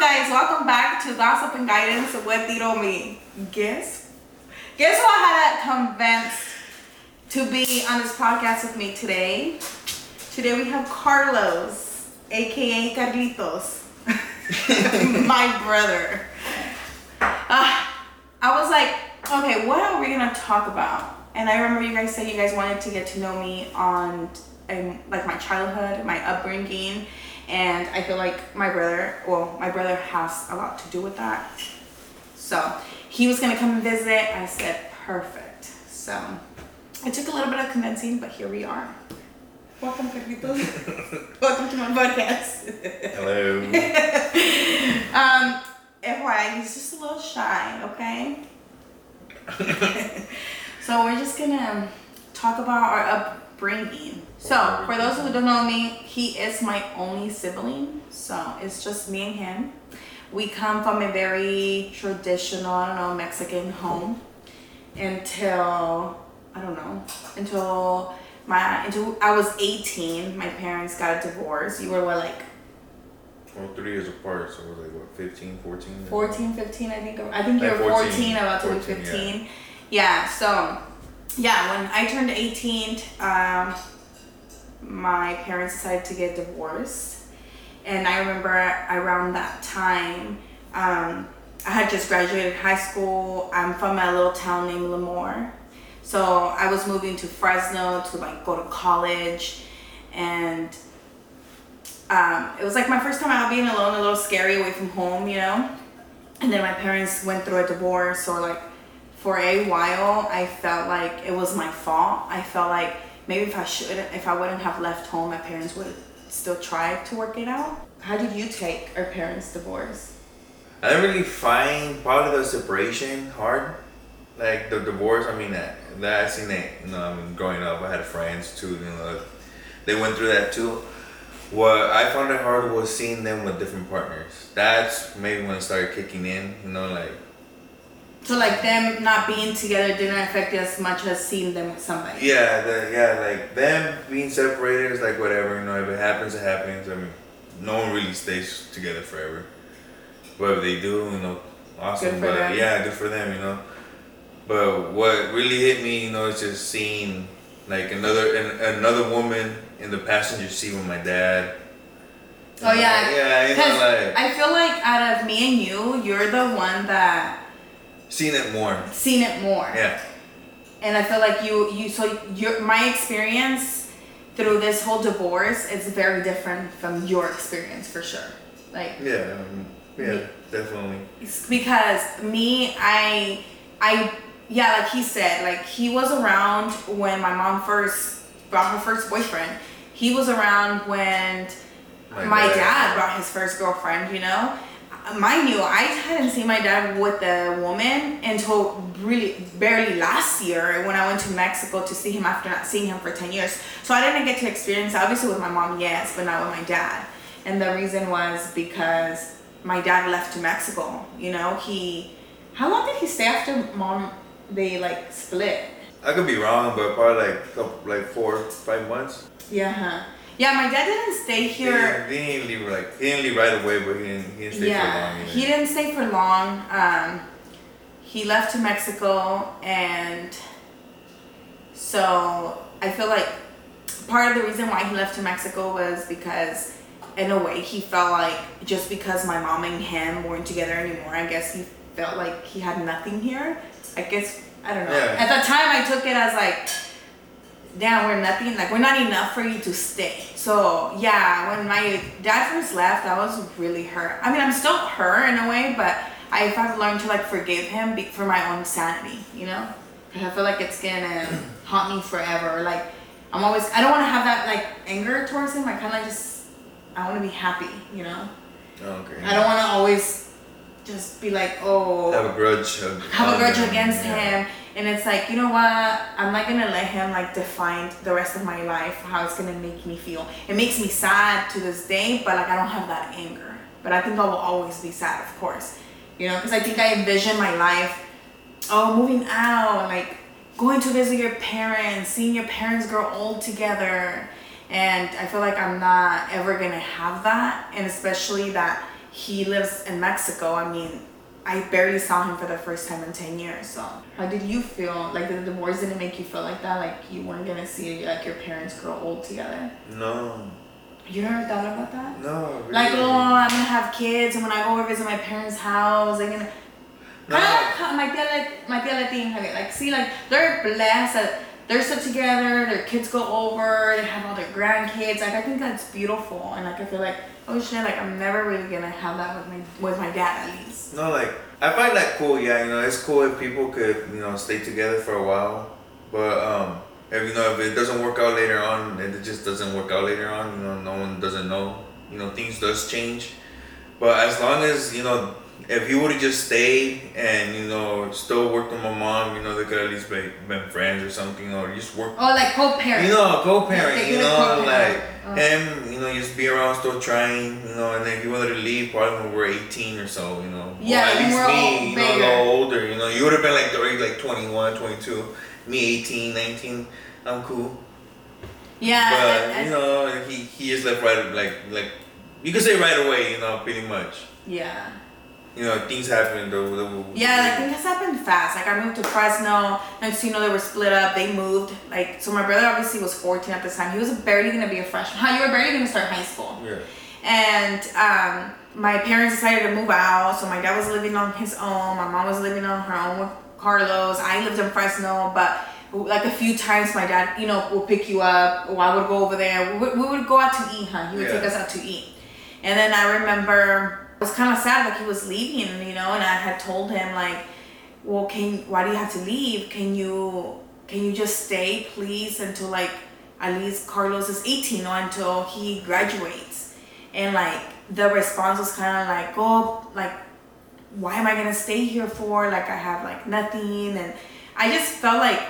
guys, welcome back to Gossip and Guidance with Tito Me. Guess? Guess who I had convinced to be on this podcast with me today? Today we have Carlos, aka Carlitos, my brother. Uh, I was like, okay, what are we gonna talk about? And I remember you guys said you guys wanted to get to know me on um, like my childhood, my upbringing, and I feel like my brother, well, my brother has a lot to do with that. So he was gonna come and visit. I said, perfect. So it took a little bit of convincing, but here we are. Welcome, Carlitos. Welcome to my podcast. Hello. um, FYI, he's just a little shy, okay? so we're just gonna talk about our upbringing. So for those who don't know me, he is my only sibling. So it's just me and him. We come from a very traditional, I don't know, Mexican home until I don't know until my until I was 18. My parents got a divorce. You were what like Well, three years apart, so it was like what, 15, 14? 14, 15, I think. I think you Like were 14, 14, about to be 14, 15. Yeah. so yeah, when I turned 18, um, my parents decided to get divorced. And I remember around that time, um, I had just graduated high school. I'm from a little town named Lemoore. So I was moving to Fresno to like go to college. And um, it was like my first time out being alone, a little scary away from home, you know? And then my parents went through a divorce, so like for a while, I felt like it was my fault. I felt like maybe if I shouldn't, if I wouldn't have left home, my parents would still try to work it out. How did you take our parents' divorce? I didn't really find part of the separation hard. Like the divorce, I mean, that, that I seen it, you know, I mean, growing up, I had friends too, you know, they went through that too. What I found it hard was seeing them with different partners. That's maybe when it started kicking in, you know, like, So like them not being together didn't affect you as much as seeing them with somebody. yeah, the, yeah, like them being separated is like whatever, you know, if it happens, it happens. I mean, no one really stays together forever. But if they do, you know, awesome. But uh, them. yeah, good for them, you know. But what really hit me, you know, is just seeing like another an, another woman in the passenger seat with my dad. Oh yeah. Yeah, you know, like I feel like out of me and you, you're the one that seeing it more. seen it more. Yeah. and I feel like you you so your my experience through this whole divorce is very different from your experience for sure. Like Yeah. um, yeah, definitely. because me I I yeah like he said like he was around when my mom first brought her first boyfriend. He was around when My my, dad. dad. brought his first girlfriend. You know. Mind you, I hadn't seen my dad with a woman until really barely last year when I went to Mexico to see him after not seeing him for 10 years. So I didn't get to experience, obviously with my mom, yes, but not with my dad. And the reason was because my dad left to Mexico. You know, he, how long did he stay after mom, they like split? I could be wrong, but probably like like four, five months. Yeah, huh? Yeah, my dad didn't stay here. didn't, he didn't leave like he didn't leave right away, but he didn't, he didn't stay yeah, for long. Either. he didn't stay for long. Um, he left to Mexico, and so I feel like part of the reason why he left to Mexico was because, in a way, he felt like just because my mom and him weren't together anymore, I guess he felt like he had nothing here. I guess I don't know. Yeah. At the time, I took it as like damn, we're nothing, like we're not enough for you to stay. So yeah, when my dad first left, I was really hurt. I mean, I'm still hurt in a way, but I've I've learned to like forgive him be- for my own sanity, you know? Because I feel like it's gonna haunt me forever. Like I'm always, I don't want to have that like anger towards him. I kind of just, I want to be happy, you know? Oh, okay. I don't want to always just be like, oh, have a grudge. Of, have a grudge against yeah. him and it's like you know what? I'm not gonna let him like define the rest of my life how it's gonna make me feel. It makes me sad to this day but like i don't have that anger. But i think i will always be sad of course. You know because i think i envision my life oh moving out like going to visit your parents seeing your parents grow old together. And i feel like i'm not ever gonna have that. And especially that he lives in Mexico. I mean, I barely saw him for the first time in 10 years. So, how did you feel? Like, the divorce didn't make you feel like that? Like, you weren't gonna see, like, your parents grow old together? No. You never thought about that? No. Really. Like, oh, I'm gonna have kids, and when I go over visit my parents' house, I'm gonna. No. Kind of like my tía, like, my tía Latina, like, see, like, they're blessed that they're still together, their kids go over, they have all their grandkids. Like, I think that's beautiful, and, like, I feel like, oh shit, like, I'm never really gonna have that with my, with my dad, at least. No, like I find that cool. Yeah, you know, it's cool if people could, you know, stay together for a while. But um, if you know, if it doesn't work out later on, and it just doesn't work out later on, you know, no one doesn't know. You know, things does change. But as long as you know, if he would have just stayed and you know still worked with my mom, you know, they could at least be, been friends or something, or just work. Oh, like co-parent. You know, co-parent. Yeah, you know, like Oh. him. You know, just be around, still trying. You know, and then if he wanted to leave, probably when we were eighteen or so. You know, Yeah, or at least me. You know, a little older. You know, you would have been like already like 21, 22. Me 18, 19. I'm cool. Yeah. But you know, he he just left right like like you could say right away. You know, pretty much. yeah. You know, things happen. The, the, Yeah, like things happened fast. Like I moved to Fresno. Next you know, they were split up. They moved. Like so, my brother obviously was 14 at the time. He was barely gonna be a freshman. Huh, you were barely gonna start high school. Yeah. And um, my parents decided to move out. So my dad was living on his own. My mom was living on her own with Carlos. I lived in Fresno, but like a few times my dad, you know, would pick you up. Or I would go over there. We, we would go out to eat, huh? He would take us out to eat. And then I remember I was kind of sad, like he was leaving, you know, and I had told him like, well, can why do you have to leave? Can you can you just stay, please, until like at least Carlos is 18 or until he graduates? And like the response was kind of like, oh, like why am I gonna stay here for? Like I have like nothing, and I just felt like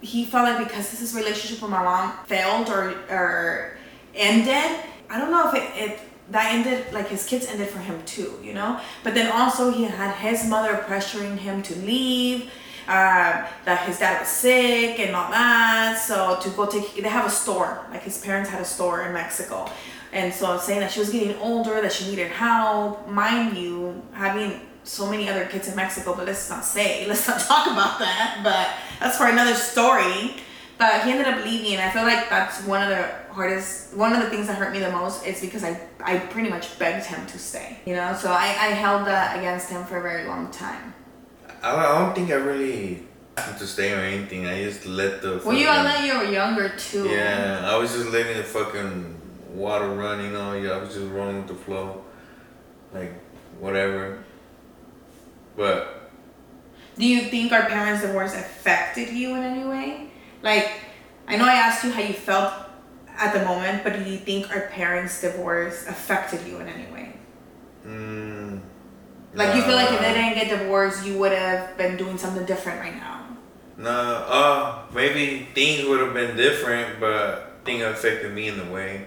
he felt like because this his relationship with my mom failed or or ended. I don't know if it if that ended like his kids ended for him too, you know. But then also he had his mother pressuring him to leave. Uh, that his dad was sick and all that, so to go take they have a store like his parents had a store in Mexico, and so saying that she was getting older, that she needed help. Mind you, having so many other kids in Mexico, but let's not say, let's not talk about that. But that's for another story. But he ended up leaving. I feel like that's one of the hardest, one of the things that hurt me the most is because I, I pretty much begged him to stay. You know, so I, I held that against him for a very long time. I, I don't think I really asked him to stay or anything. I just let the. Well, you all that you were younger too. Yeah, I was just letting the fucking water run, you know. Yeah, I was just rolling with the flow, like whatever. But Do you think our parents' divorce affected you in any way? Like, I know I asked you how you felt at the moment, but do you think our parents' divorce affected you in any way? mm, Like, you feel like if they didn't get divorced, you would have been doing something different right now. No, uh, maybe things would have been different, but things affected me in a way.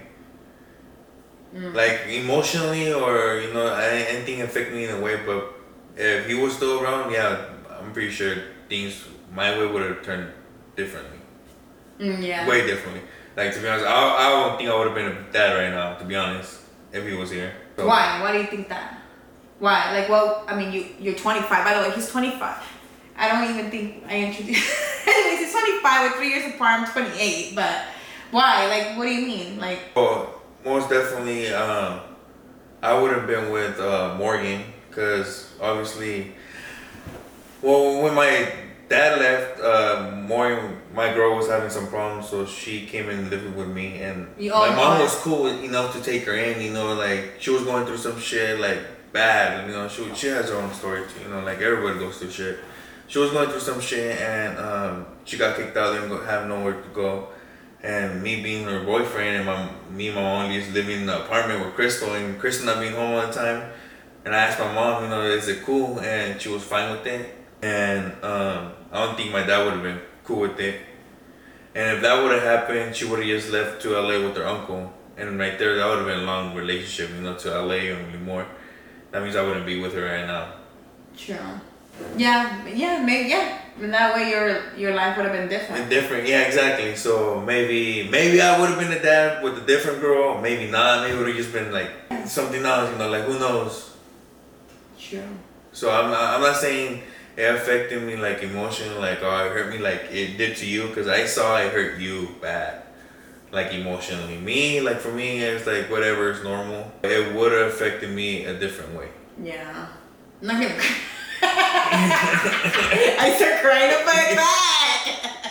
Mm. Like emotionally, or you know, anything affected me in a way. But if he was still around, yeah, I'm pretty sure things my way would have turned differently, Mm, yeah. way differently. Like to be honest, I, I don't think I would have been a dad right now. To be honest, if he was here. So- Why? Why do you think that? Why? Like, well, I mean, you you're 25. By the way, he's 25. I don't even think I introduced. Anyways, he's 25. We're three years apart. I'm 28. But why? Like, what do you mean? Like, Well, most definitely, um, I would have been with uh, Morgan because obviously, well, when my dad left, uh, Morgan, my girl was having some problems, so she came in living with me, and You my mom was cool enough to take her in. You know, like she was going through some shit, like bad. You know, she she has her own story too. You know, like everybody goes through shit. She was going through some shit, and um, she got kicked out, didn't have nowhere to go and me being her boyfriend and my me and my mom just living in the apartment with Crystal and Crystal not being home all the time. And I asked my mom, you know, is it cool? And she was fine with it. And um, I don't think my dad would have been cool with it. And if that would have happened, she would have just left to LA with her uncle. And right there, that would have been a long relationship, you know, to LA or more. That means I wouldn't be with her right now. true. Yeah, yeah, maybe, yeah. And that way your your life would have been And different. different, yeah, exactly. So maybe maybe I would have been a dad with a different girl. Maybe not. Maybe it would have just been like something else. You know, like who knows? True. So I'm not, I'm not saying it affected me like emotionally, like oh it hurt me like it did to you, because I saw it hurt you bad, like emotionally. Me, like for me, it's like whatever is normal. It would have affected me a different way. Yeah. I'm not gonna. I start crying on my back.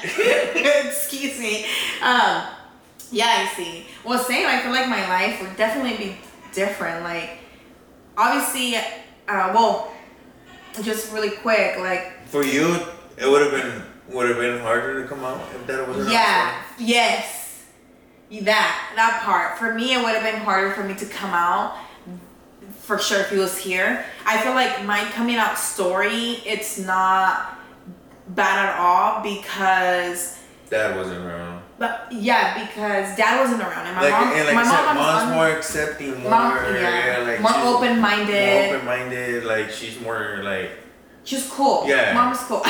Excuse me. Um, yeah, I see. Well, same. I feel like my life would definitely be different. Like, obviously, uh, well, just really quick, like. For you, it would have been would have been harder to come out if that wasn't. Yeah. Yes. That that part for me, it would have been harder for me to come out for sure if he was here. I feel like my coming out story, it's not bad at all because Dad wasn't around. But yeah, because dad wasn't around and my like mom and like my mom mom's more accepting, more mom, yeah, yeah, like more open minded. More open minded, like she's more like She's cool. Yeah. Mom's cool.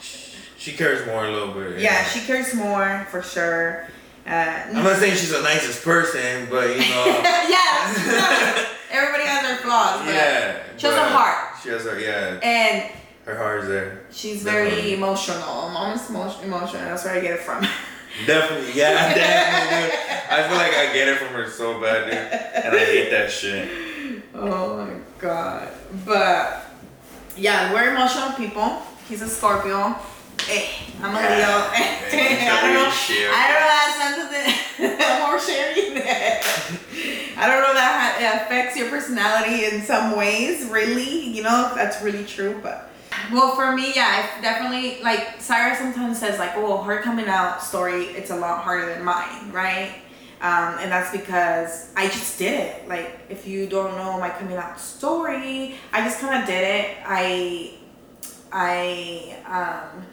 she cares more a little bit. yeah, she cares more for sure. Uh, I'm not saying she's the nicest person, but you know. yeah, everybody has their flaws. But yeah. she has a heart. She has a yeah. And Her heart is there. she's very Definitely. emotional. Mom's emo- emotional. That's where I get it from. Definitely, yeah, definitely, dude. I feel like I get it from her so bad, dude, and I hate that shit. oh my god. But yeah, we're emotional people. He's a Scorpio. Hey, I'm a Leo. Yeah. I don't know. Share. I don't know that I'm more sharing that. I don't know that it affects your personality in some ways, really. You know, that's really true, but. Well, for me, yeah, I definitely like Sarah sometimes says like, "Oh, her coming out story, it's a lot harder than mine, right?" Um, and that's because I just did it. Like, if you don't know my coming out story, I just kind of did it. I, I um,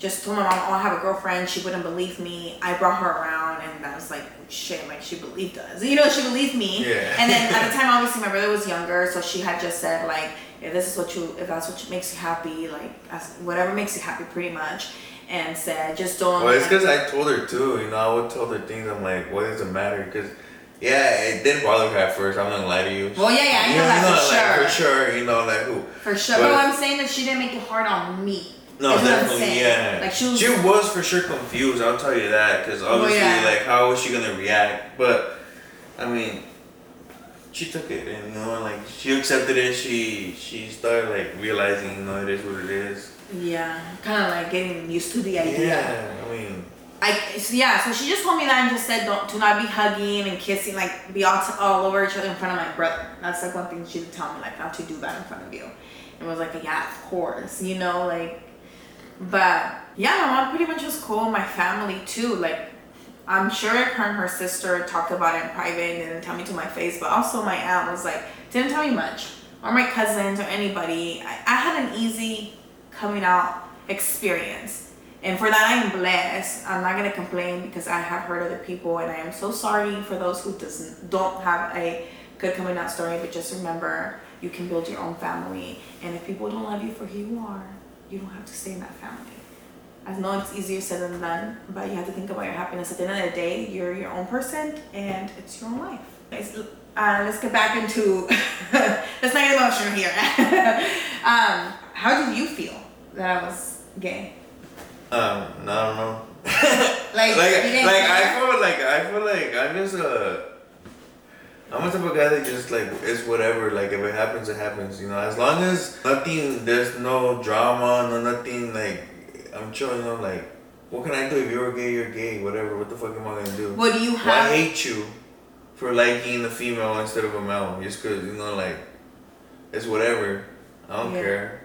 just told my mom, "Oh, I have a girlfriend." She wouldn't believe me. I brought her around, and I was like, "Shit!" Like she believed us. You know, she believed me. Yeah. And then at the time, obviously, my brother was younger, so she had just said like, "If this is what you, if that's what makes you happy, like, as, whatever makes you happy, pretty much." And said, "Just don't." Well, it's because I told her too. You know, I would tell her things. I'm like, what does it matter? Because, yeah, it didn't bother her at first. I'm not gonna lie to you. Well, yeah, yeah, I You know that for like, sure. for sure. You know, like who? For sure. But- But I'm saying that she didn't make it hard on me. No, Is definitely, yeah. Like, she was- she was for sure confused. I'll tell you that because obviously, yeah. like, how was she gonna react? But, I mean, she took it, and you know, like, she accepted it. She she started like realizing, you know, it is what it is. Yeah, kind of like getting used to the idea. Yeah, I mean, I so yeah, so she just told me that and just said don't do not be hugging and kissing like be all, all over each other in front of my brother. That's like one thing she would tell me like not to do that in front of you. And was like yeah, of course, you know like. But yeah, my mom pretty much was cool. With my family too, like. I'm sure her and her sister talked about it in private and didn't tell me to my face, but also my aunt was like, didn't tell me much. Or my cousins or anybody. I, I had an easy coming out experience. And for that, I am blessed. I'm not gonna complain because I have heard other people, and I am so sorry for those who doesn't don't have a good coming out story. But just remember, you can build your own family, and if people don't love you for who you are, you don't have to stay in that family. I know it's easier said than done, but you have to think about your happiness. At the end of the day, you're your own person, and it's your own life. Uh, let's get back into. let's not get emotional here. um, how did you feel that I was gay? um, no, I don't know. Like, like, like? I feel like I feel like I'm just a. I'm a type of guy that just like it's whatever. Like if it happens, it happens. You know, as long as nothing, there's no drama, no nothing. Like I'm chill. You know, like what can I do if you're gay? You're gay. Whatever. What the fuck am I gonna do? What do you Well, have? I hate you for liking a female instead of a male. Just cause you know, like it's whatever. I don't Yeah. care.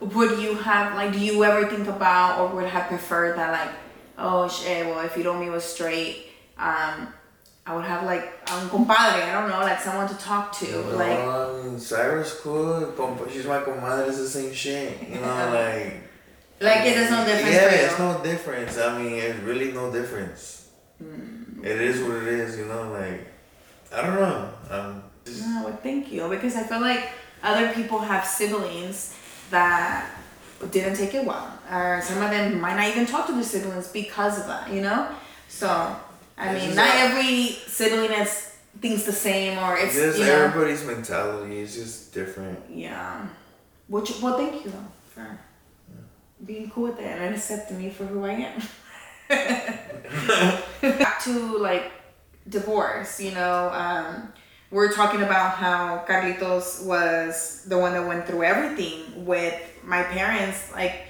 would you have like? Do you ever think about or would have preferred that like, oh shit? Well, if you don't me was straight, um, I would have like un compadre. I don't know, like someone to talk to. No, Like, Sarah's cool. She's my comadre. It's the same shit. You know, like. Like it is no difference Yeah, it's no difference. I mean, it's really no difference. Hmm. It is what it is. You know, like I don't know. Um, just- No, thank you. Because I feel like other people have siblings that didn't take it well, or some of them might not even talk to their siblings because of that. You know, so I This mean, not a- every sibling is things the same or it's Just you know, everybody's mentality is just different. yeah. Which well, thank you though for being cool with it and accepting me for who I am. Back to like divorce, you know, um, we're talking about how Carlitos was the one that went through everything with my parents. Like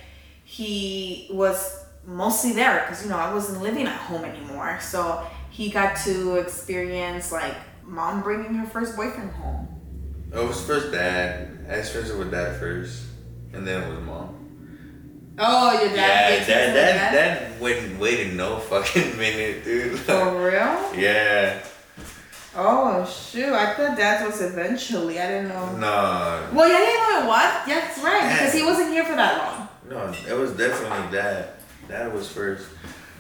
he was mostly there because you know I wasn't living at home anymore, so he got to experience like mom bringing her first boyfriend home. It was first dad. I was friends with dad first, and then it was mom. Oh, your dad. yeah, that, dad, that? dad wouldn't waited no fucking minute, dude. For real? yeah, Oh shoot! I thought that was eventually. I didn't know. no, Well, yeah, yeah, no, what? Yeah, that's right. Because he wasn't here for that long. no, it was definitely dad. Dad was first.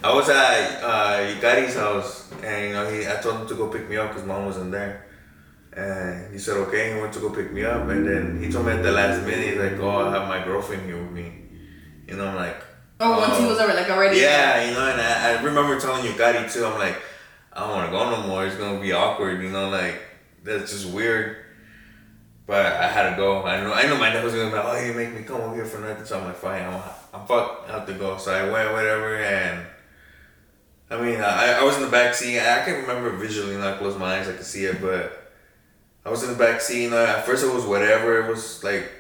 I was at uh, Yukari's house, and you know, he, I told him to go pick me up because mom wasn't there. And he said, okay, he went to go pick me up. And then he told me at the last minute, he's like, oh, I have my girlfriend here with me. You know, I'm like, Oh, once he oh. was over, like already. Yeah, you know, and I, I remember telling you Gotti too. I'm like, I don't want to go no more. It's gonna be awkward, you know, like that's just weird. But I had to go. I know, I know my dad was gonna be like, oh, you make me come over here for nothing. So I'm like, fine, I'm, I'm fuck, I have to go. So I went, whatever, and I mean, I, I was in the back seat. I can remember visually, not close my eyes, I could see it, but I was in the back seat. You know, at first it was whatever. It was like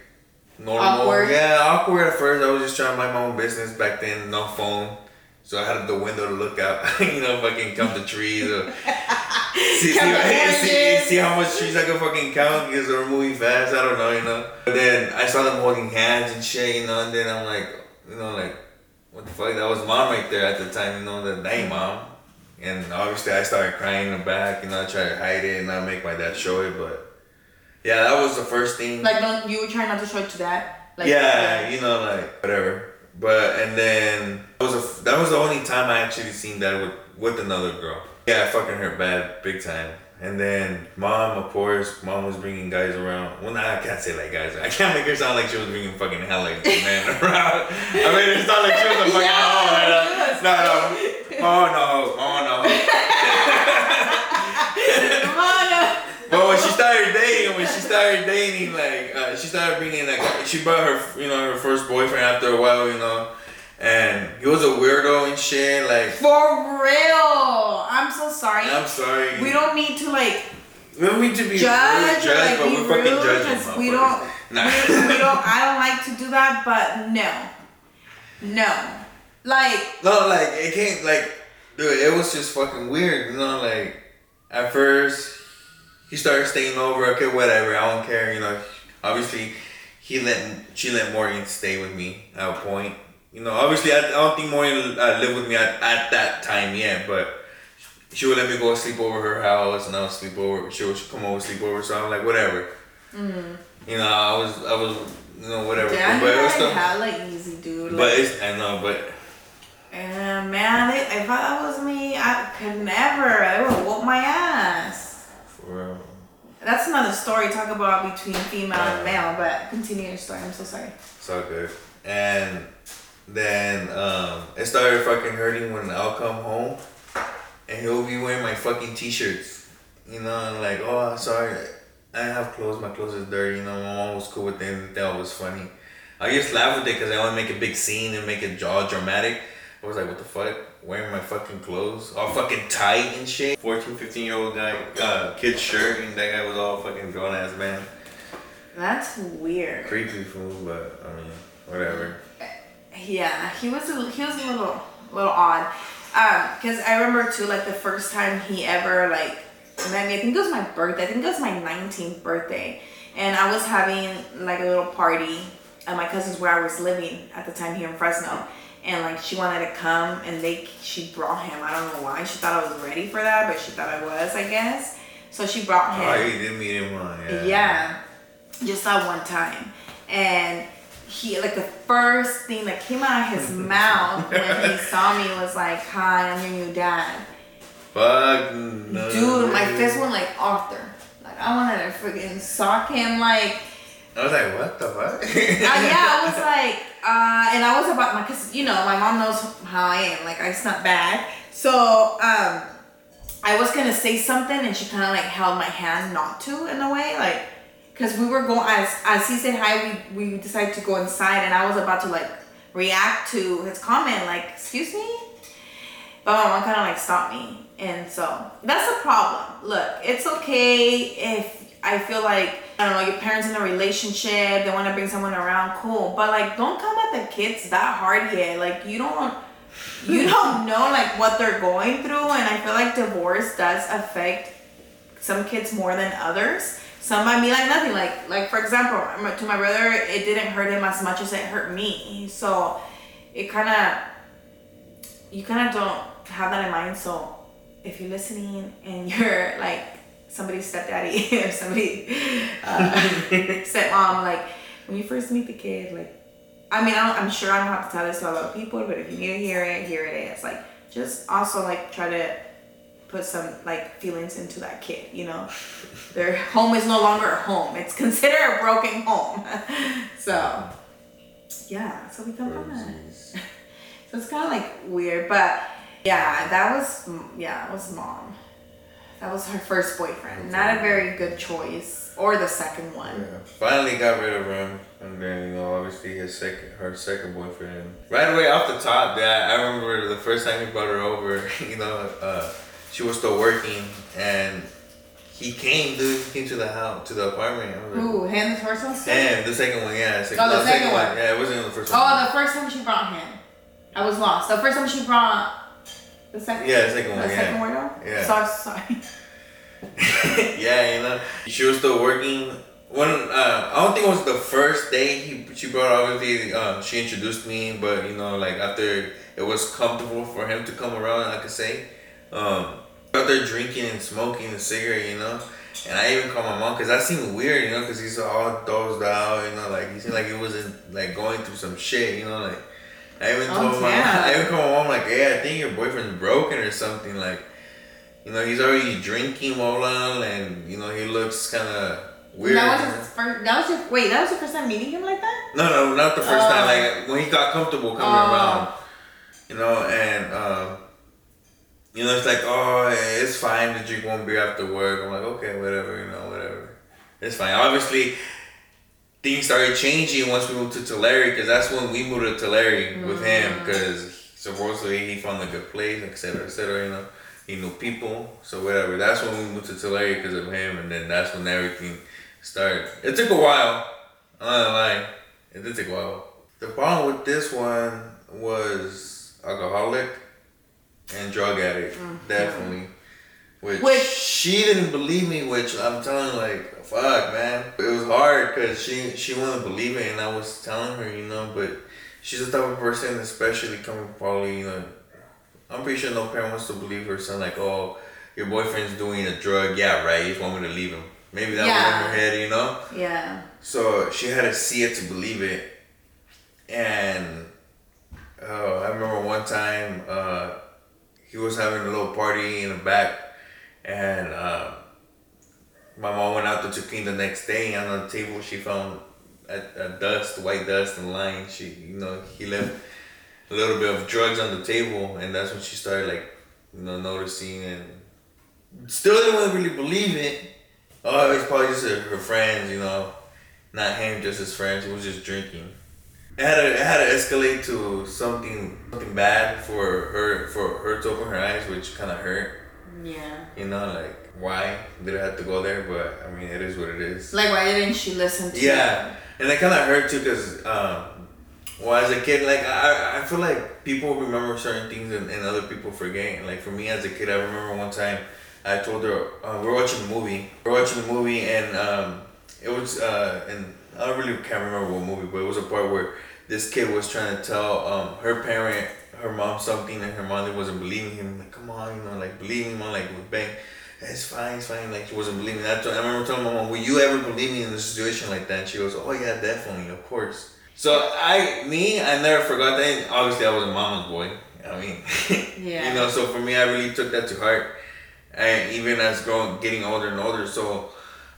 normal. Awkward. Yeah, awkward at first. I was just trying to mind my own business back then. No phone. So I had the window to look out, you know, fucking count the trees or see, see, the see, see how much trees I could fucking count because they were moving fast. I don't know, you know. But then I saw them holding hands and shit, you know, and then I'm like, you know, like, what the fuck? That was mom right there at the time, you know, that dang mom. And obviously I started crying in the back, you know, I tried to hide it and not make my dad show it, but yeah, that was the first thing. Like, no, you were trying not to show it to dad. Like, yeah, you know, like whatever. But and then that was a, that was the only time I actually seen that with with another girl. Yeah, I fucking her bad, big time. And then mom, of course, mom was bringing guys around. Well, nah, I can't say like guys. I can't make her sound like she was bringing fucking hell like man around. I mean, it's not like she was a fucking Yeah, oh, yes. no, no, oh no, oh no. Come on. But when she started dating, when she started dating, like uh, she started bringing like she brought her, you know, her first boyfriend after a while, you know, and he was a weirdo and shit. Like, For real. I'm so sorry. I'm sorry, we don't need to like we don't need to be judge, rude, judge, like but we're fucking rude, judging. 'cause we don't, Nah. we, we don't. I don't like to do that, but no, no, like no, like it can't like, dude. It was just fucking weird, you know. Like at first, he started staying over. Okay, whatever. I don't care, you know. Obviously, he let she let Morgan stay with me at a point. You know, obviously, I, I don't think Morgan uh, lived with me at, at that time yet, but she would let me go sleep over her house, and I would sleep over. She would come over sleep over, so I'm like, whatever. You know, I was, I was, you know, whatever. Dad but it was had still, hella easy, dude. but Like, it's, I know, but and man, if that was me, I could never. I would whoop my ass. That's another story. Talk about between female and male, but continue your story. I'm so sorry. It's all good. And then um, it started fucking hurting when I'll come home and he'll be wearing my fucking t-shirts. You know, and like, oh, sorry, I have clothes. My clothes is dirty. You know, my mom was cool with it. That was funny. I just laugh with it because I want to make a big scene and make it all dramatic. I was like, what the fuck? Wearing my fucking clothes, all fucking tight and shit. 14, 15 year old guy, uh, kid shirt, and that guy was all fucking grown ass man. That's weird. Creepy fool, but I mean, whatever. Yeah, he was a, he was a little little odd. Um, cause I remember too, like the first time he ever like met me. I think it was my birthday. I think it was my 19th birthday, and I was having like a little party at my cousin's where I was living at the time here in Fresno. And like she wanted to come, and they she brought him. I don't know why. She thought I was ready for that, but she thought I was, I guess. So she brought him. Oh, you did meet him, huh? Yeah. Yeah, just that one time. And he, like, the first thing that came out of his mouth when he saw me was like, "Hi, I'm your new dad." Fuck no. Dude, my fist went like Arthur. Like I wanted to freaking sock him. Like, I was like, what the fuck? uh, yeah, I was like, uh, and I was about my, cause you know, my mom knows how I am. Like I snuck back. So, um, I was gonna say something and she kind of like held my hand not to in a way, like, cause we were going as as he said hi, we we decided to go inside and I was about to like react to his comment, like, excuse me, but my mom kind of like stopped me, and so that's a problem. Look, it's okay if I feel like I don't know your parents in a relationship, they want to bring someone around, cool, but like don't come at the kids that hard yet. Like you don't you don't know like what they're going through. And i feel like divorce does affect some kids more than others. Some might be like nothing. Like like for example to my brother it didn't hurt him as much as it hurt me. So it kind of you kind of don't have that in mind. So if you're listening and you're like somebody's stepdaddy or somebody uh, stepmom like when you first meet the kid like I mean, I am sure I don't have to tell this to a lot of people, but if you need to hear it, hear it. It's like just also like try to put some like feelings into that kid. You know, their home is no longer a home; it's considered a broken home. so, yeah, so we come from that. so it's kind of like weird, but yeah, that was yeah, it was mom. That was her first boyfriend. Not a very good choice, or the second one. Yeah. Finally got rid of him. And then you know, obviously his second, her second boyfriend. Right away off the top, that I remember the first time he brought her over. You know, uh, she was still working, and he came, dude. He came to the house, to the apartment. Like, him, the first one. And the second one, yeah. Second, oh, the no, second, second one. one. Yeah, it wasn't the first one. Oh, the first time she brought him. I was lost. The first time she brought the second. Yeah, the second one. The yeah. second one. Yeah. Sorry, sorry. yeah, you know, she was still working when uh, I don't think it was the first day he she brought obviously uh, she introduced me, but you know like after it was comfortable for him to come around, I could say, um, out there drinking and smoking a cigarette, you know. And I even called my mom because that seemed weird, you know, because he's all dozed out, you know, like he seemed like he wasn't like going through some shit, you know, like. I even told oh, my I even called my mom like, hey, I think your boyfriend's broken or something, like, you know, he's already drinking, blah, and you know he looks kind of Weird. That was his first. That was your wait. That was your first time meeting him like that. No, no, not the first time. Like when he got comfortable coming uh, around, you know, and um, you know, it's like, oh, it's fine to drink one beer after work. I'm like, okay, whatever, you know, whatever. It's fine. Obviously, things started changing once we moved to Tulare, because that's when we moved to Tulare mm. with him, because mm. supposedly he found a good place, etc., etc. You know, he knew people, so whatever. That's when we moved to Tulare because of him, and then that's when everything started. It took a while. I'm not lying. It did take a while. The problem with this one was alcoholic and drug addict, mm-hmm. definitely. Which, which she didn't believe me. Which I'm telling, like, fuck, man. It was hard because she she wouldn't believe it, and I was telling her, you know. But she's the type of person, especially coming probably, you know. I'm pretty sure no parent wants to believe her son, like, oh, your boyfriend's doing a drug. Yeah, right. You just want me to leave him. Maybe that yeah. was in her head, you know? Yeah. So she had to see it to believe it. And oh, I remember one time uh, he was having a little party in the back, and uh, my mom went out there to clean the next day. And on the table, she found a, a dust, white dust, and line. She, you know, he left a little bit of drugs on the table, and that's when she started like, you know, noticing and still didn't really believe it Oh, it's probably just her, friends, you know, not him, just his friends. He was just drinking. It had to, it had to escalate to something something bad for her for her to open her eyes, which kind of hurt. Yeah. You know, like why did I have to go there? But I mean, it is what it is. Like why didn't she listen to? Yeah, and it kind of hurt too, cause um, well, as a kid, like I, I feel like people remember certain things and, and other people forget. Like for me as a kid, I remember one time I told her uh, we're watching a movie. We're watching a movie, and um, it was uh, and I don't really can't remember what movie, but it was a part where this kid was trying to tell um, her parent, her mom something, and her mom wasn't believing him. Like, come on, you know, like believe him, like bang. It's fine, it's fine. Like she wasn't believing. I, I remember telling my mom, "Will you ever believe me in a situation like that?" And she goes, "Oh yeah, definitely, of course." So I, me, I never forgot that. Obviously, I was a mama's boy. I mean, yeah. you know. So for me, I really took that to heart and even as growing getting older and older so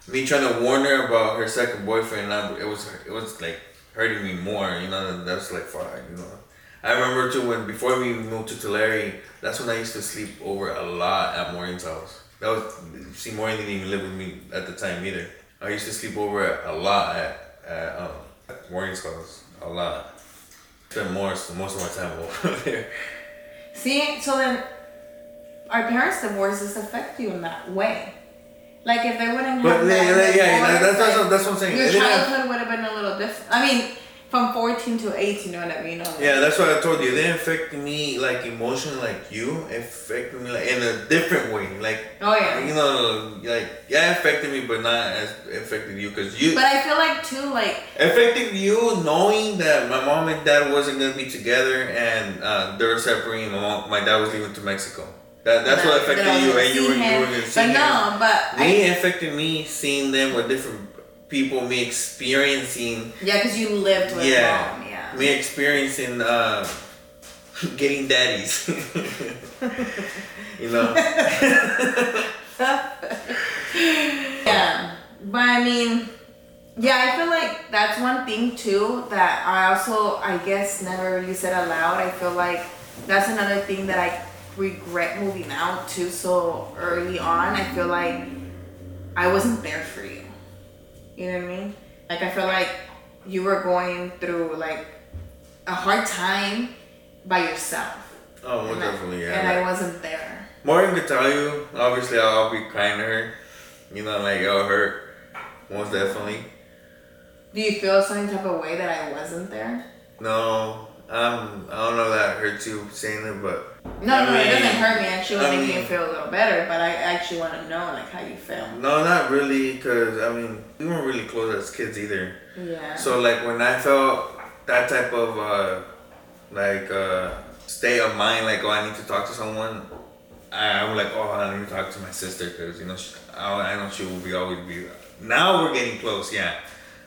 me trying to warn her about her second boyfriend I, it was it was like hurting me more you know that's like fine you know I remember too when before we moved to Tulare, that's when I used to sleep over a lot at Maureen's house. That was see Maureen didn't even live with me at the time either. I used to sleep over a lot at, at um Maureen's house a lot. Spent most most of my time over there. See, so then our parents' divorces affect you in that way. Like if they wouldn't have But yeah, that yeah, yeah, that's, that's, that's what I'm saying. your childhood would have been a little different. I mean, from 14 to 18, you know what I mean? Like, Yeah, that's what I told you. It didn't affect me like emotionally like you. It affected me like in a different way. Like Oh, yeah. you know, like yeah, affected me, but not as affected you because you But I feel like too, like affected you knowing that my mom and dad wasn't gonna be together and uh, they were separating. My mom, my dad was leaving to Mexico. That that's what affected you, and you were you were gonna see But him. no, but Me I, affected me seeing them with different people, me experiencing yeah, because you lived with Yeah. mom, yeah. me experiencing uh, getting daddies. you know. Yeah, but I mean, yeah, I feel like that's one thing too that I also, I guess, never really said aloud. I feel like that's another thing that I regret moving out too so early on. I feel like I wasn't there for you. You know what I mean? Like, I feel like you were going through like a hard time by yourself. Oh, most and I- definitely, yeah. And Like, I wasn't there. Morgan could tell you. Obviously, I'll be kind to her. You know, like it'll hurt. Most definitely. Do you feel some type of way that I wasn't there? No, um, I don't know if that hurts you saying it, but No, no, it doesn't hurt me. Actually, it I would make me feel a little better. But I actually want to know like how you feel. no, not really, cause I mean we weren't really close as kids either. Yeah. So like when I felt that type of uh, like uh, state of mind, like oh I need to talk to someone, I, I'm like oh I need to talk to my sister because you know she, I, I know she will be always be. Now we're getting close, yeah.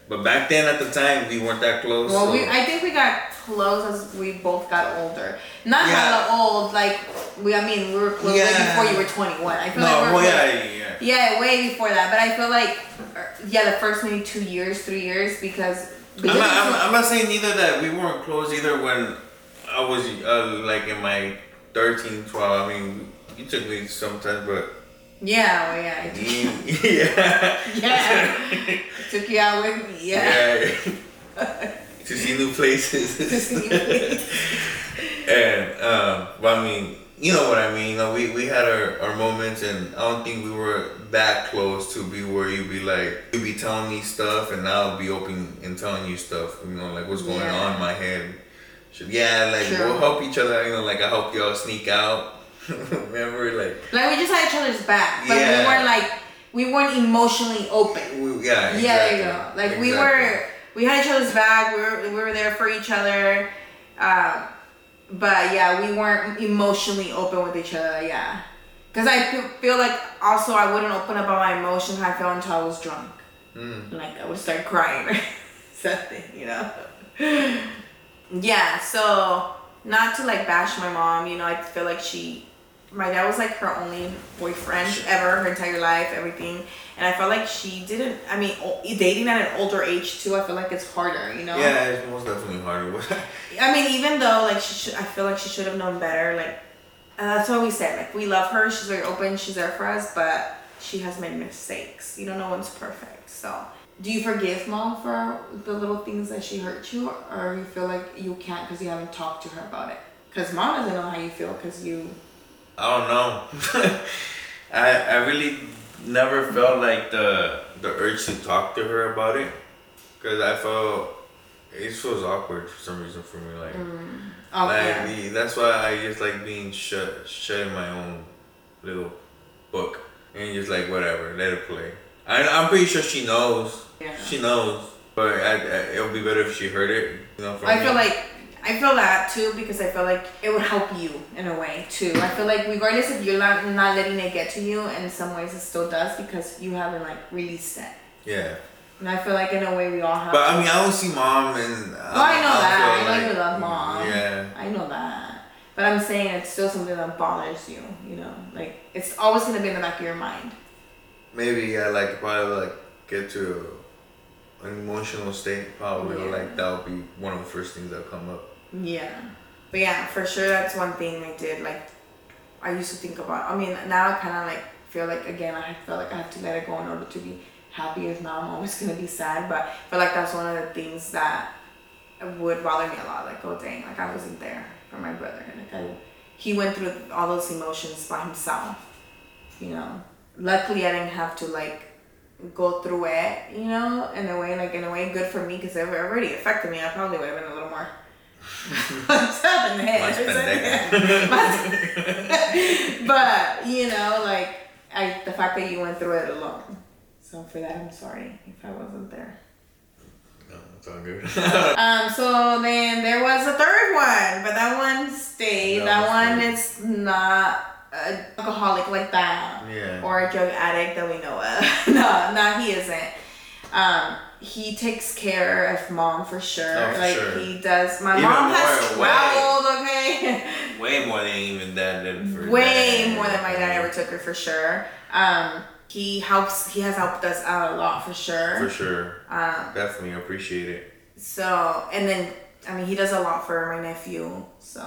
But back then at the time we weren't that close. well, so- we I think we got close as we both got older. Not Yeah. hella old. Like we, I mean, we were close way Yeah. before you were 21. I feel no, like we were well, close- yeah, yeah, yeah. Way before that. But I feel like, er, yeah, the first maybe two years, three years, because. I'm not, I'm, I'm not saying either that we weren't close either when I was uh, like in my 13, 12. I mean, you took me sometimes, but yeah, well, yeah, I yeah. yeah, took you out with me. Yeah. Yeah. to see new places. To see new places. and um, but I mean, you know what I mean. You know, we, we had our, our moments, and I don't think we were that close to be where you'd be like you'd be telling me stuff, and I'll be open and telling you stuff. You know, like what's going Yeah. on in my head. Should yeah, like True. we'll help each other. You know, like I help y'all sneak out. Remember, like Like we just had each other's back, but we weren't like we weren't emotionally open. we, yeah, Yeah, there you go. Like we were, we had each other's back. We were, we were there for each other. Um, but yeah, we weren't emotionally open with each other. Yeah, because I fe- feel like also I wouldn't open up about my emotions how I felt until I was drunk. Mm. Like I would start crying or something, you know. yeah. So not to like bash my mom, you know. I feel like she, my dad was like her only boyfriend ever, her entire life, everything. And I felt like she didn't. I mean, dating at an older age too. I feel like it's harder, you know. Yeah, it's most definitely harder. I mean, even though like she should, I feel like she should have known better. Like and that's what we said. Like we love her. She's very open. She's there for us, but she has made mistakes. You know, no one's perfect. So, do you forgive mom for the little things that she hurt you, or you feel like you can't because you haven't talked to her about it? Because mom doesn't know how you feel because you. I don't know. I I really never felt like the the urge to talk to her about it, cause I felt it feels awkward for some reason for me. Like, Oh like yeah. the- that's why I just like being shut shut in my own little book and just like whatever, let it play. I I'm pretty sure she knows. Yeah. She knows, but I, I, it would be better if she heard it. You know, I me. feel like I feel that too because I feel like it would help you in a way too. I feel like regardless if you're not not letting it get to you, in some ways it still does because you haven't like released it. yeah. And I feel like in a way we all have. But I mean, I don't see mom and. well, um, oh, I know that. I know you love mom. Yeah. I know that. But I'm saying it's still something that bothers you. You know, like it's always gonna be in the back of your mind. Maybe yeah, like probably like get to an emotional state. Probably Yeah. like that would be one of the first things that come up. Yeah. but yeah, for sure, that's one thing I did. Like, I used to think about. I mean, now I kind of like feel like again, I feel like I have to let it go in order to be happy. If not, I'm always gonna be sad. But feel like that's one of the things that would bother me a lot. Like, oh dang, like I wasn't there for my brother. Like I, he went through all those emotions by himself. You know, luckily I didn't have to like go through it. You know, in a way, like in a way, good for me because it already affected me. I probably would have been a little more. Up in the head? but you know, like I, the fact that you went through it alone. So for that, I'm sorry if I wasn't there. No, it's all good. Um, so then there was a third one, but that one stayed. That that one is not an alcoholic like that yeah. or a drug addict that we know of. no, no, he isn't. Um, he takes care of mom for sure. Oh, for like sure. he does. My Even mom has more, way. traveled. Okay. Way more than even dad did for way dad. more than my dad ever took her for sure. Um, he helps. He has helped us out a lot for sure. For sure. Um, Definitely appreciate it. so and then I mean he does a lot for my nephew. So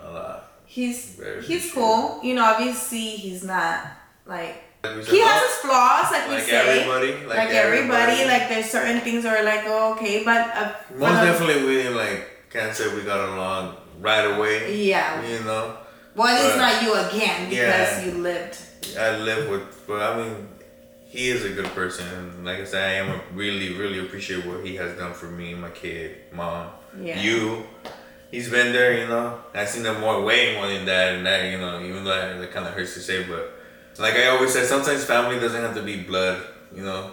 A lot. he's Very he's cool. You know, obviously he's not like Like we said, he has his flaws, like, we like say. everybody. Like, Like, everybody, like there's certain things are like oh, okay, but uh, Most definitely, we didn't like can't say we got along right away. Yeah. You know, Well, it's not you again because Yeah. you lived. I live with, but I mean, he is a good person. And like I said, I am really, really appreciate what he has done for me, my kid, mom, Yeah. you. He's been there, you know. I've seen him more, way more than that, and that, you know. Even though that, that kind of hurts to say, but like I always said, sometimes family doesn't have to be blood, you know.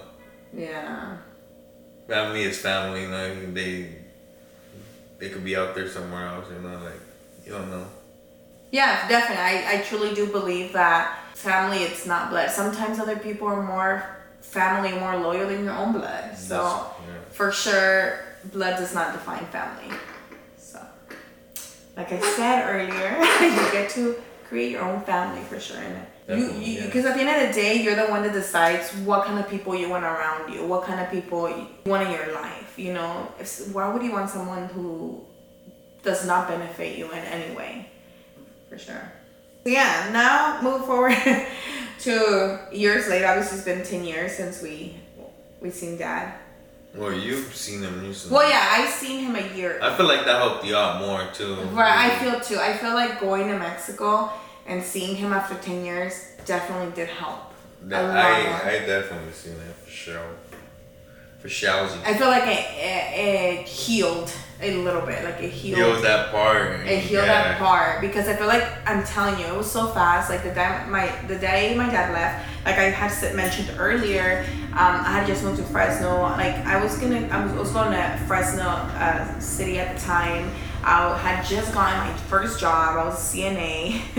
Yeah. Family is family, you know. They they could be out there somewhere else, you know. Like you don't know. Yeah, definitely. I, I truly do believe that family, it's not blood. Sometimes other people are more family, more loyal than your own blood. So, Yeah. for sure, blood does not define family. So, like I said earlier, you get to create your own family for sure. And you, Definitely, you, yeah. because at the end of the day, you're the one that decides what kind of people you want around you, what kind of people you want in your life. You know, if, why would you want someone who does not benefit you in any way? For sure. Yeah, now move forward to years later. Obviously, it's been ten years since we we seen dad. Well, you've seen him recently. Well, yeah, I've seen him a year. I feel like that helped you out more too. Right, I feel too. I feel like going to Mexico and seeing him after ten years definitely did help. That, I. I definitely seen that for sure. For Shouzy. I feel like it, it, it healed a little bit. Like it healed. Healed that part. it healed yeah. that part because I feel like I'm telling you, it was so fast. Like the day my the day my dad left, like I had mentioned earlier, um, I had just moved to Fresno. Like I was gonna, I was, I was going to Fresno uh, city at the time. I had just gotten my first job. I was a CNA,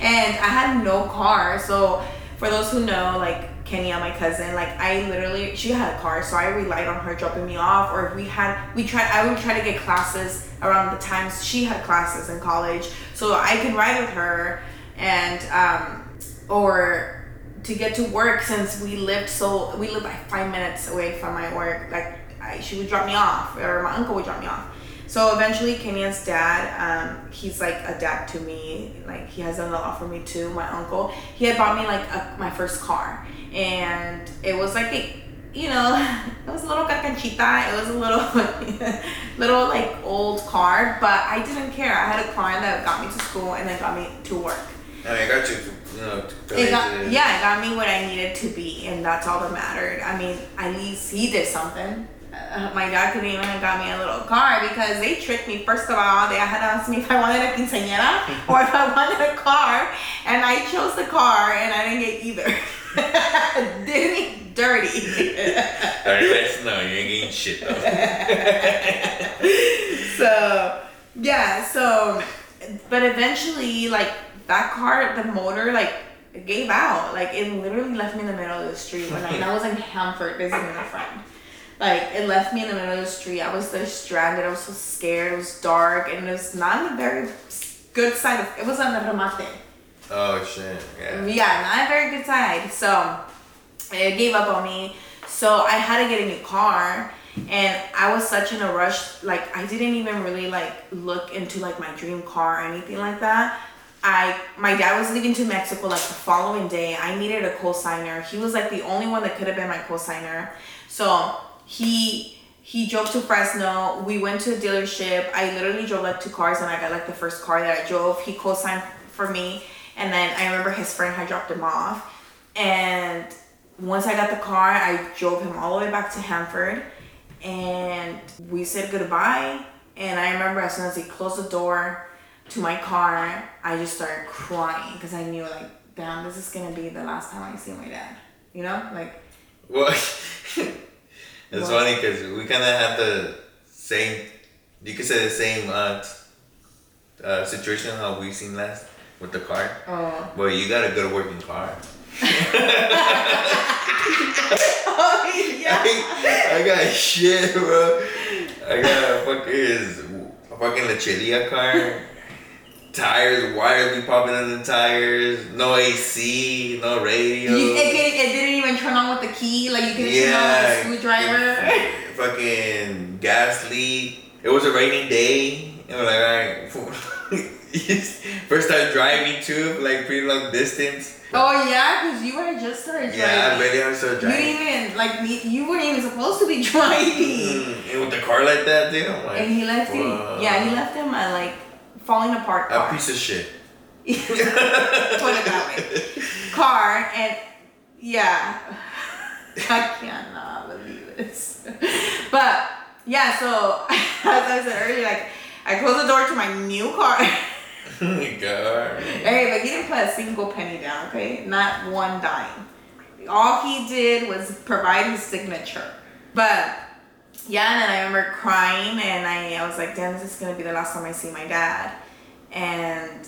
and I had no car. So for those who know, like Kenya, my cousin, like I literally, she had a car, so I relied on her dropping me off. Or if we had, we tried, I would try to get classes around the times she had classes in college, so I could ride with her, and um, or to get to work since we lived so we lived like five minutes away from my work. Like I, she would drop me off, or my uncle would drop me off. So eventually, Kenya's dad, um, he's like a dad to me. Like he has done a lot for me too. My uncle, he had bought me like a, my first car, and it was like a, you know, it was a little cacanchita. It was a little, little like old car, but I didn't care. I had a car that got me to school and then got me to work. I mean, I got you. You know. It got, yeah, it got me what I needed to be, and that's all that mattered. I mean, at least he did something. Uh, my dad couldn't even have got me a little car because they tricked me. First of all, they had asked me if I wanted a quinceañera or if I wanted a car, and I chose the car, and I didn't get either. did me dirty. Alright, let's know. You ain't getting shit though. so yeah so but eventually like that car the motor like it gave out like it literally left me in the middle of the street when I, and I was in Hanford visiting a friend like it left me in the middle of the street I was so stranded I was so scared it was dark and it was not a very good side of it was on the remate Oh shit. Yeah. yeah, not a very good side. So it gave up on me. So I had to get a new car. and I was such in a rush. Like I didn't even really like look into like my dream car or anything like that. I my dad was leaving to Mexico like the following day. I needed a co-signer. He was like the only one that could have been my co-signer. So he he drove to Fresno. We went to a dealership. I literally drove like two cars and I got like the first car that I drove. He co-signed for me. And then I remember his friend had dropped him off. And once I got the car, I drove him all the way back to Hanford. And we said goodbye. And I remember as soon as he closed the door to my car, I just started crying because I knew like, damn, this is gonna be the last time I see my dad. You know, like. Well, it's funny because we kind of have the same. You could say the same uh, uh, situation how we seen last with the car. Oh. But you got a good working car. oh yeah. I, I got shit, bro. I got a fucking a fucking Lecheria car. Tires, wires be popping in the tires. No AC, no radio. You, it, didn't, it didn't even turn on with the key. Like you couldn't turn on yeah. with a screwdriver. fucking gas leak. It was a rainy day. And we're like, alright. First time driving too, like pretty long distance. Oh yeah, because you had just started driving. Yeah, I ever started You driving. didn't even like me. You weren't even supposed to be driving. Mm, and with the car like that, dude, like, And he left him. wow. Yeah, he left him a like falling apart A piece of shit. Put it that way. Car and yeah, I cannot believe this. But yeah, so as I said earlier, like I closed the door to my new car. Oh god. Hey, but he didn't put a single penny down, okay? Not one dime. All he did was provide his signature. But yeah, and then I remember crying and I, I was like, damn, this is gonna be the last time I see my dad. And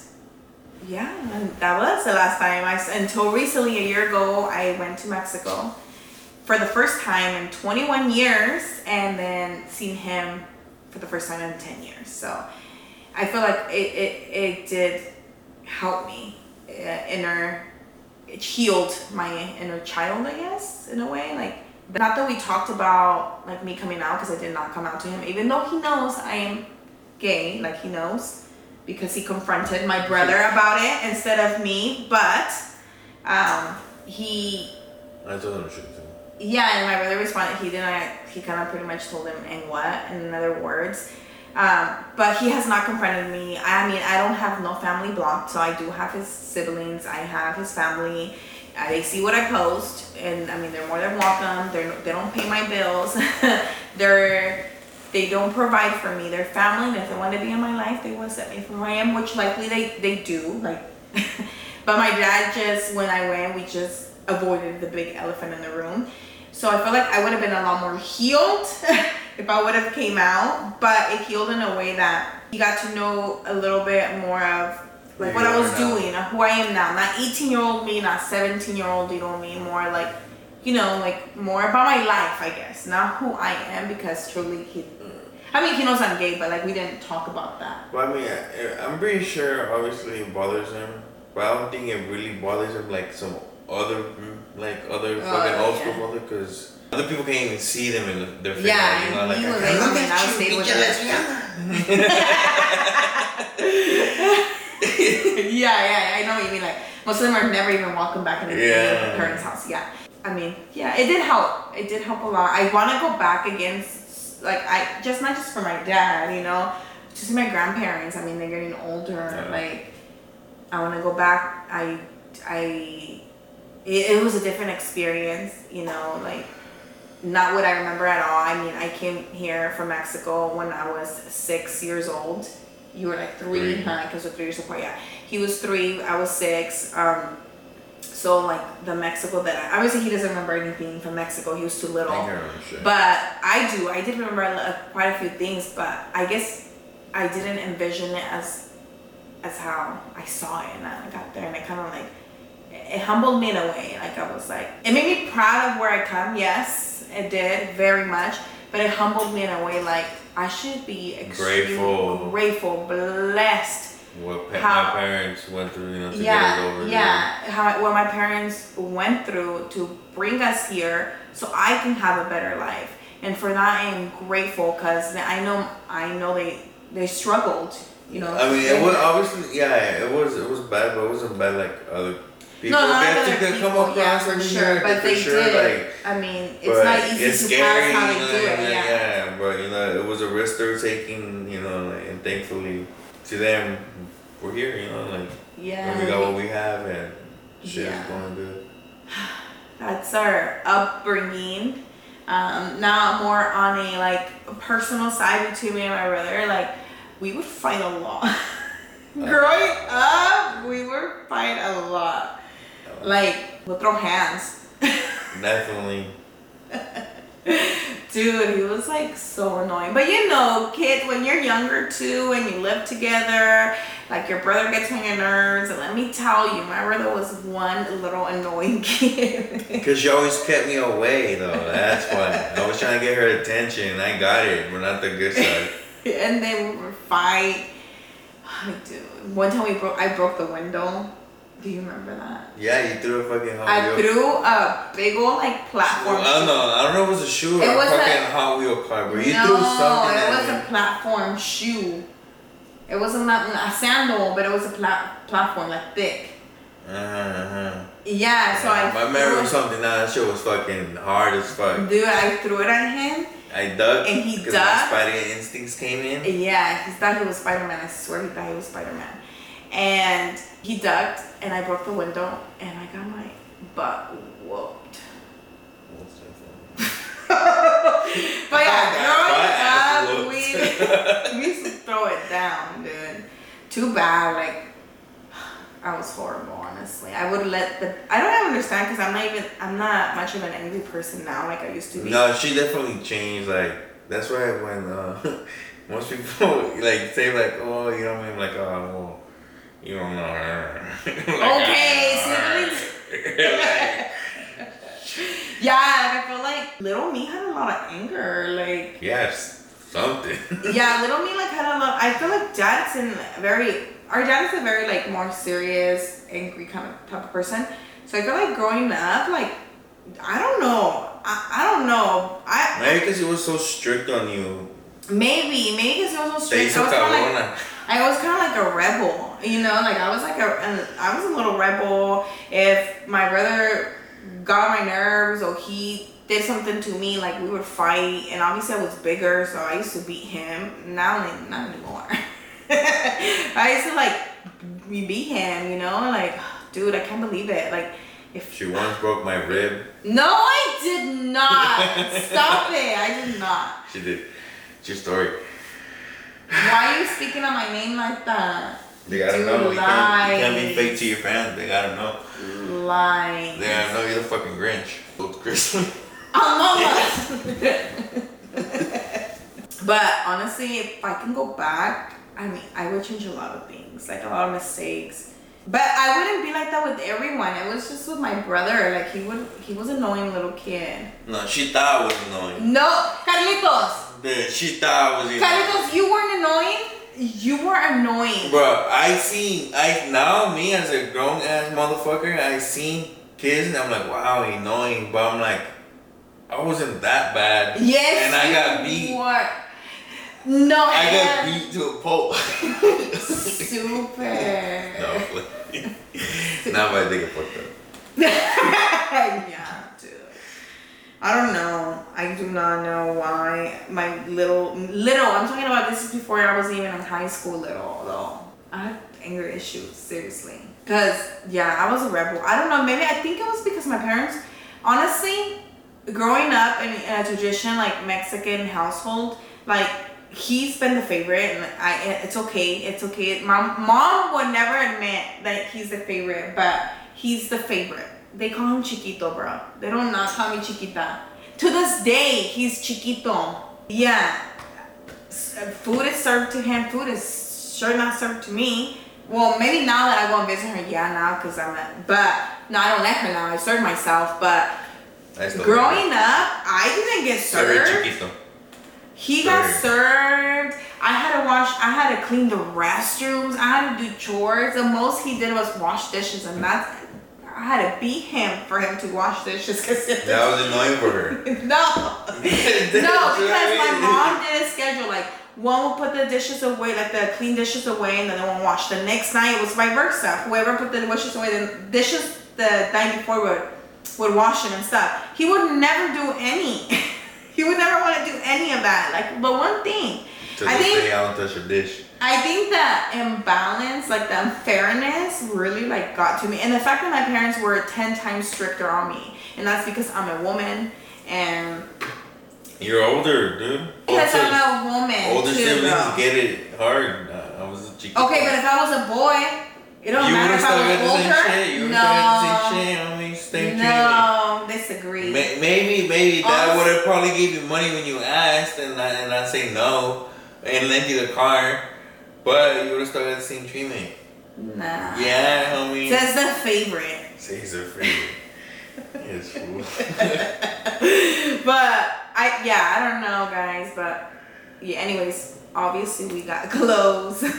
yeah, and that was the last time I, until recently, a year ago, I went to Mexico for the first time in 21 years and then seen him for the first time in 10 years. So I feel like it, it, it did help me uh, inner, it healed my inner child, I guess, in a way. Like, not that we talked about like me coming out because I did not come out to him, even though he knows I am gay, like he knows because he confronted my brother about it instead of me. But um, he I told him shit yeah, and my brother responded. He didn't. He kind of pretty much told him, "And what?" In other words, um, but he has not confronted me. I mean, I don't have no family blocked, so I do have his siblings. I have his family. They see what I post, and I mean, they're more than welcome. They're they don't pay my bills. they're they don't provide for me. They're family, and if they want to be in my life, they will set me from where I am, which likely they they do. Like, but my dad just when I went, we just avoided the big elephant in the room. So I feel like I would have been a lot more healed if I would have came out, but it healed in a way that he got to know a little bit more of like Who what I was now. doing, and who I am now. Not 18 year old me, not 17 year old you know me, more like you know like more about my life, I guess, not who I am because truly he. I mean, he knows I'm gay, but like we didn't talk about that. Well, I mean, I, I'm pretty sure obviously it bothers him, but I don't think it really bothers him like some other, like other Oh, fucking old school mother, because other people can't even see them in the, their face. Yeah, you know, like, I like, I I you, stayed with pinche him. lesbiana. yeah, yeah, I know what you mean. Like most of them are never even welcome back in their parents' house. Yeah, I mean, yeah, it did help. It did help a lot. I want to go back again, like I just not just for my dad, you know, to see my grandparents. I mean, they're getting older. Yeah. Like I want to go back. I, I, it, it was a different experience, you know, like not what I remember at all. I mean, I came here from Mexico when I was six years old. You were like three, Three. huh? Because we're three years apart. Yeah, he was three. I was six. Um, so like the Mexico that I, obviously he doesn't remember anything from Mexico. He was too little. I can't remember shit. But I do. I did remember uh, quite a few things, but I guess I didn't envision it as as how I saw it, and I got there, and it kind of like it humbled me in a way. Like I was like, it made me proud of where I come. Yes, it did very much, but it humbled me in a way like I should be extremely Grateful. grateful, blessed what pa- how- my parents went through, you know, to get us yeah, over yeah. How what my parents went through to bring us here, so I can have a better life. and for that I am grateful because I know I know they they struggled. You know. I mean, it was obviously yeah, it was it was bad, but it wasn't bad like other people no, not that you people, come yeah, across for in sure. America, But for they sure, did. like, I mean, it's not easy it's to scary, how you they know, do it. Yeah. yeah, but you know, it was a risk they were taking, you know, like, and thankfully to them, we're here, you know, like Yeah. and we got what we have, and shit Yeah. is going good. That's our upbringing. Um, now more on a like personal side between me and my brother, like we would fight a lot. Growing up, we were fight a lot. Like we'll throw hands. Definitely. Dude, he was like so annoying. But you know, kid, when you're younger too and you live together, like your brother gets on your nerves. And let me tell you, my brother was one little annoying kid. Because she always kept me away, though. That's why. I was trying to get her attention. I got it. We're not the good side. and then we would fight. Dude, one time we broke. I broke the window. Do you remember that? Yeah, you threw a fucking Hot I Wheel. threw a big old like platform. I don't know. I don't know if it was a shoe or It a was fucking a- Hot Wheel car, but you no, threw something it at was me. a platform shoe. It wasn't not a sandal, but it was a plat- platform like thick. Uh-huh, uh-huh. Yeah, so I. My memory was something. Nah, that shit was fucking hard as fuck. Dude, I threw it at him. I ducked. And he ducked? My Spidey instincts came in. Yeah, he thought he was Spider Man. I swear he thought he was Spider Man. And he ducked, and I broke the window, and I got my butt whooped. But yeah, I got growing up, we, we used to throw it down, dude. Too bad, like, I was horrible, honestly. I would let the, I don't even understand because I'm not even, I'm not much of an angry person now like I used to be. No, she definitely changed. Like that's why when uh, most people like say like, oh, you know what I mean, like, oh, well, you don't know her. Like, Okay. Like, Yeah, and I feel like little me had a lot of anger. Like, yes, something. yeah, little me like had a lot. I feel like Jackson very. Our dad is a very like more serious, angry kind of type of person. So I feel like growing up, like I don't know, I, I don't know. I Maybe because he was so strict on you. maybe maybe because I was so strict. I was kind of like. I was kind of like a rebel, you know, like I was like a, an, I was a little rebel. If my brother got on my nerves or he did something to me, like we would fight, and obviously I was bigger, so I used to beat him. Now, not anymore. I used to like we beat him, you know, like dude, I can't believe it. Like if She once broke my rib. no, I did not. Stop it! I did not. She did. It's your story. Why are you speaking on my name like that? They gotta Dude, know. You can't, you can't be fake to your fans. They gotta know. Lying. They gotta know you're the fucking Grinch. Oh, Look, Christmas. but honestly, if I can go back, I mean, I would change a lot of things, like a lot of mistakes. But I wouldn't be like that with everyone. It was just with my brother. Like he would, he was an annoying little kid. No, she thought I was annoying. No, Carlitos. Dude, she thought I was annoying. Carlitos, you weren't annoying. You were annoying. Bro, I seen I now me as a grown ass motherfucker, I seen kids and I'm like, wow, annoying, but I'm like, I wasn't that bad. Yes. And I got beat. Were. No, I got beat to a pulp. Super. no, now I think it fucked up. yeah. I don't know. I do not know why my little little. I'm talking about this is before I was even in high school. Little though, I had anger issues seriously. Cause yeah, I was a rebel. I don't know. Maybe I think it was because my parents. Honestly, growing up in, in a tradition like Mexican household, like he's been the favorite, and I it's okay. It's okay. My mom would never admit that he's the favorite, but he's the favorite. They call him Chiquito, bro. They don't not call me Chiquita. To this day, he's Chiquito. Yeah. Uh, Food is served to him. Food is sure not served to me. Well, maybe now that I go and visit her, yeah, now because I'm at, but no, I don't let her now. I serve myself. But growing up, I didn't get served. chiquito. He got served. I had to wash. I had to clean the restrooms. I had to do chores. The most he did was wash dishes, and that's. I had to beat him for him to wash dishes. Cause That was annoying for her. no, no, because my mom did a schedule like one would put the dishes away, like the clean dishes away, and then the one wash. The next night it was vice versa. Whoever put the dishes away, the dishes the night before would would wash it and stuff. He would never do any. he would never want to do any of that. Like, but one thing, To I think day, I don't touch a dish. I think the imbalance, like the unfairness, really like got to me, and the fact that my parents were ten times stricter on me, and that's because I'm a woman, and You're older, dude. because I'm a woman older too. siblings though. get it hard. I was a chico. Okay, but if I was a boy, it don't you matter if I was older. shit. You would no, have got the. I mean, same treatment. no, disagree. May- Maybe, maybe Honest- would have probably gave you money when you asked, and I, and I say no, and lent you the car, but you would have still got the same treatment. Nah. Yeah, homie. Says the favorite. Say he's a favorite. yes, fool. but I yeah, I don't know guys, but yeah, anyways, obviously we got clothes.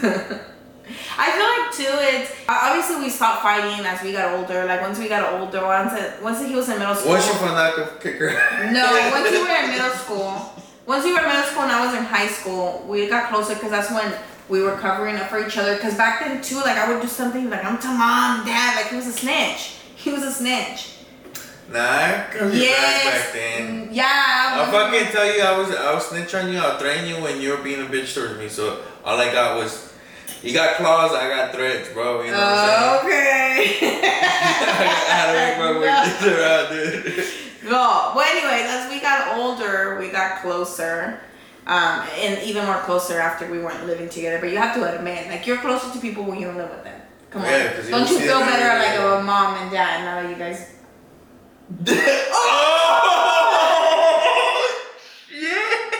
I feel like too it's obviously we stopped fighting as we got older. Like once we got older, once it, once he was in middle school. Once you found out the kicker. No, once you were in middle school. Once you were in middle school and I was in high school, we got closer because that's when we were covering up for each other. Because back then too, like I would do something like I'm to mom, dad, like he was a snitch. He was a snitch. Nah, I could be back Yes. back then. Mm, Yeah. I'll fucking tell you, I was I was snitch on you, I'll threaten you when you were being a bitch towards me. So all I got was, you got claws, I got threats, bro. You know what I'm saying? Okay. I had to make my No. way around, dude. No. Well, anyways, as we got older, we got closer. Um, and even more closer after we weren't living together. But you have to admit, like you're closer to people when you don't live with them. Come on. Yeah, you don't you feel better like a mom and dad now that you guys? oh! Shit!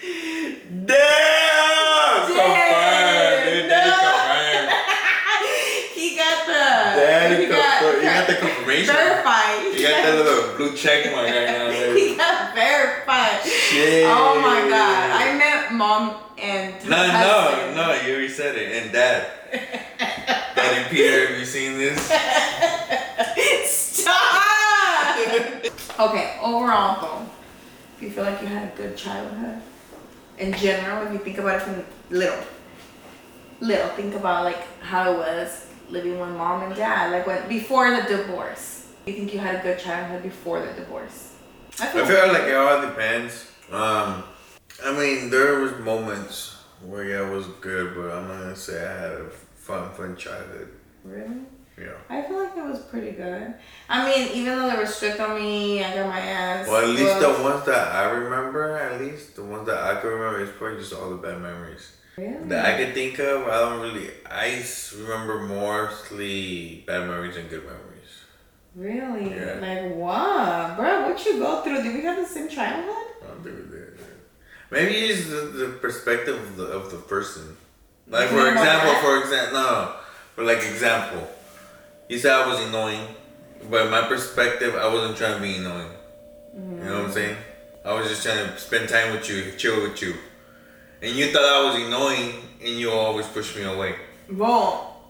Damn! Confirmed, dude. Daddy confirmed. he got the. Daddy he got, confirmed. You verified. You got that little blue check mark right now. he dude. got verified. Shit. Oh my god! I met mom and. No, no, husband. no, you already said it. And dad. Daddy Peter, have you seen this? Stop! okay, overall though, do you feel like you had a good childhood? In general, if you think about it from little. Little, think about like how it was living with mom and dad, like when before the divorce. Do you think you had a good childhood before the divorce? I I feel like it all depends. Um, I mean, there was moments where yeah, it was good, but I'm not gonna say I had a fun, fun childhood. really. Yeah. I feel like it was pretty good. I mean, even though they were strict on me, I got my ass. Well, at least whooped. the ones that I remember, at least the ones that I can remember, is probably just all the bad memories Really? that I can think of. I don't really. I remember mostly bad memories and good memories. Really? Yeah. Like what, bro? What you go through? Did we have the same childhood? I don't think we did. Maybe it's the, the perspective of the, of the person. Like for example, for example, no, for like example, you said I was annoying, but my perspective, I wasn't trying to be annoying. You know what I'm mm-hmm. saying? I was just trying to spend time with you, chill with you, and you thought I was annoying, and you always pushed me away. Well,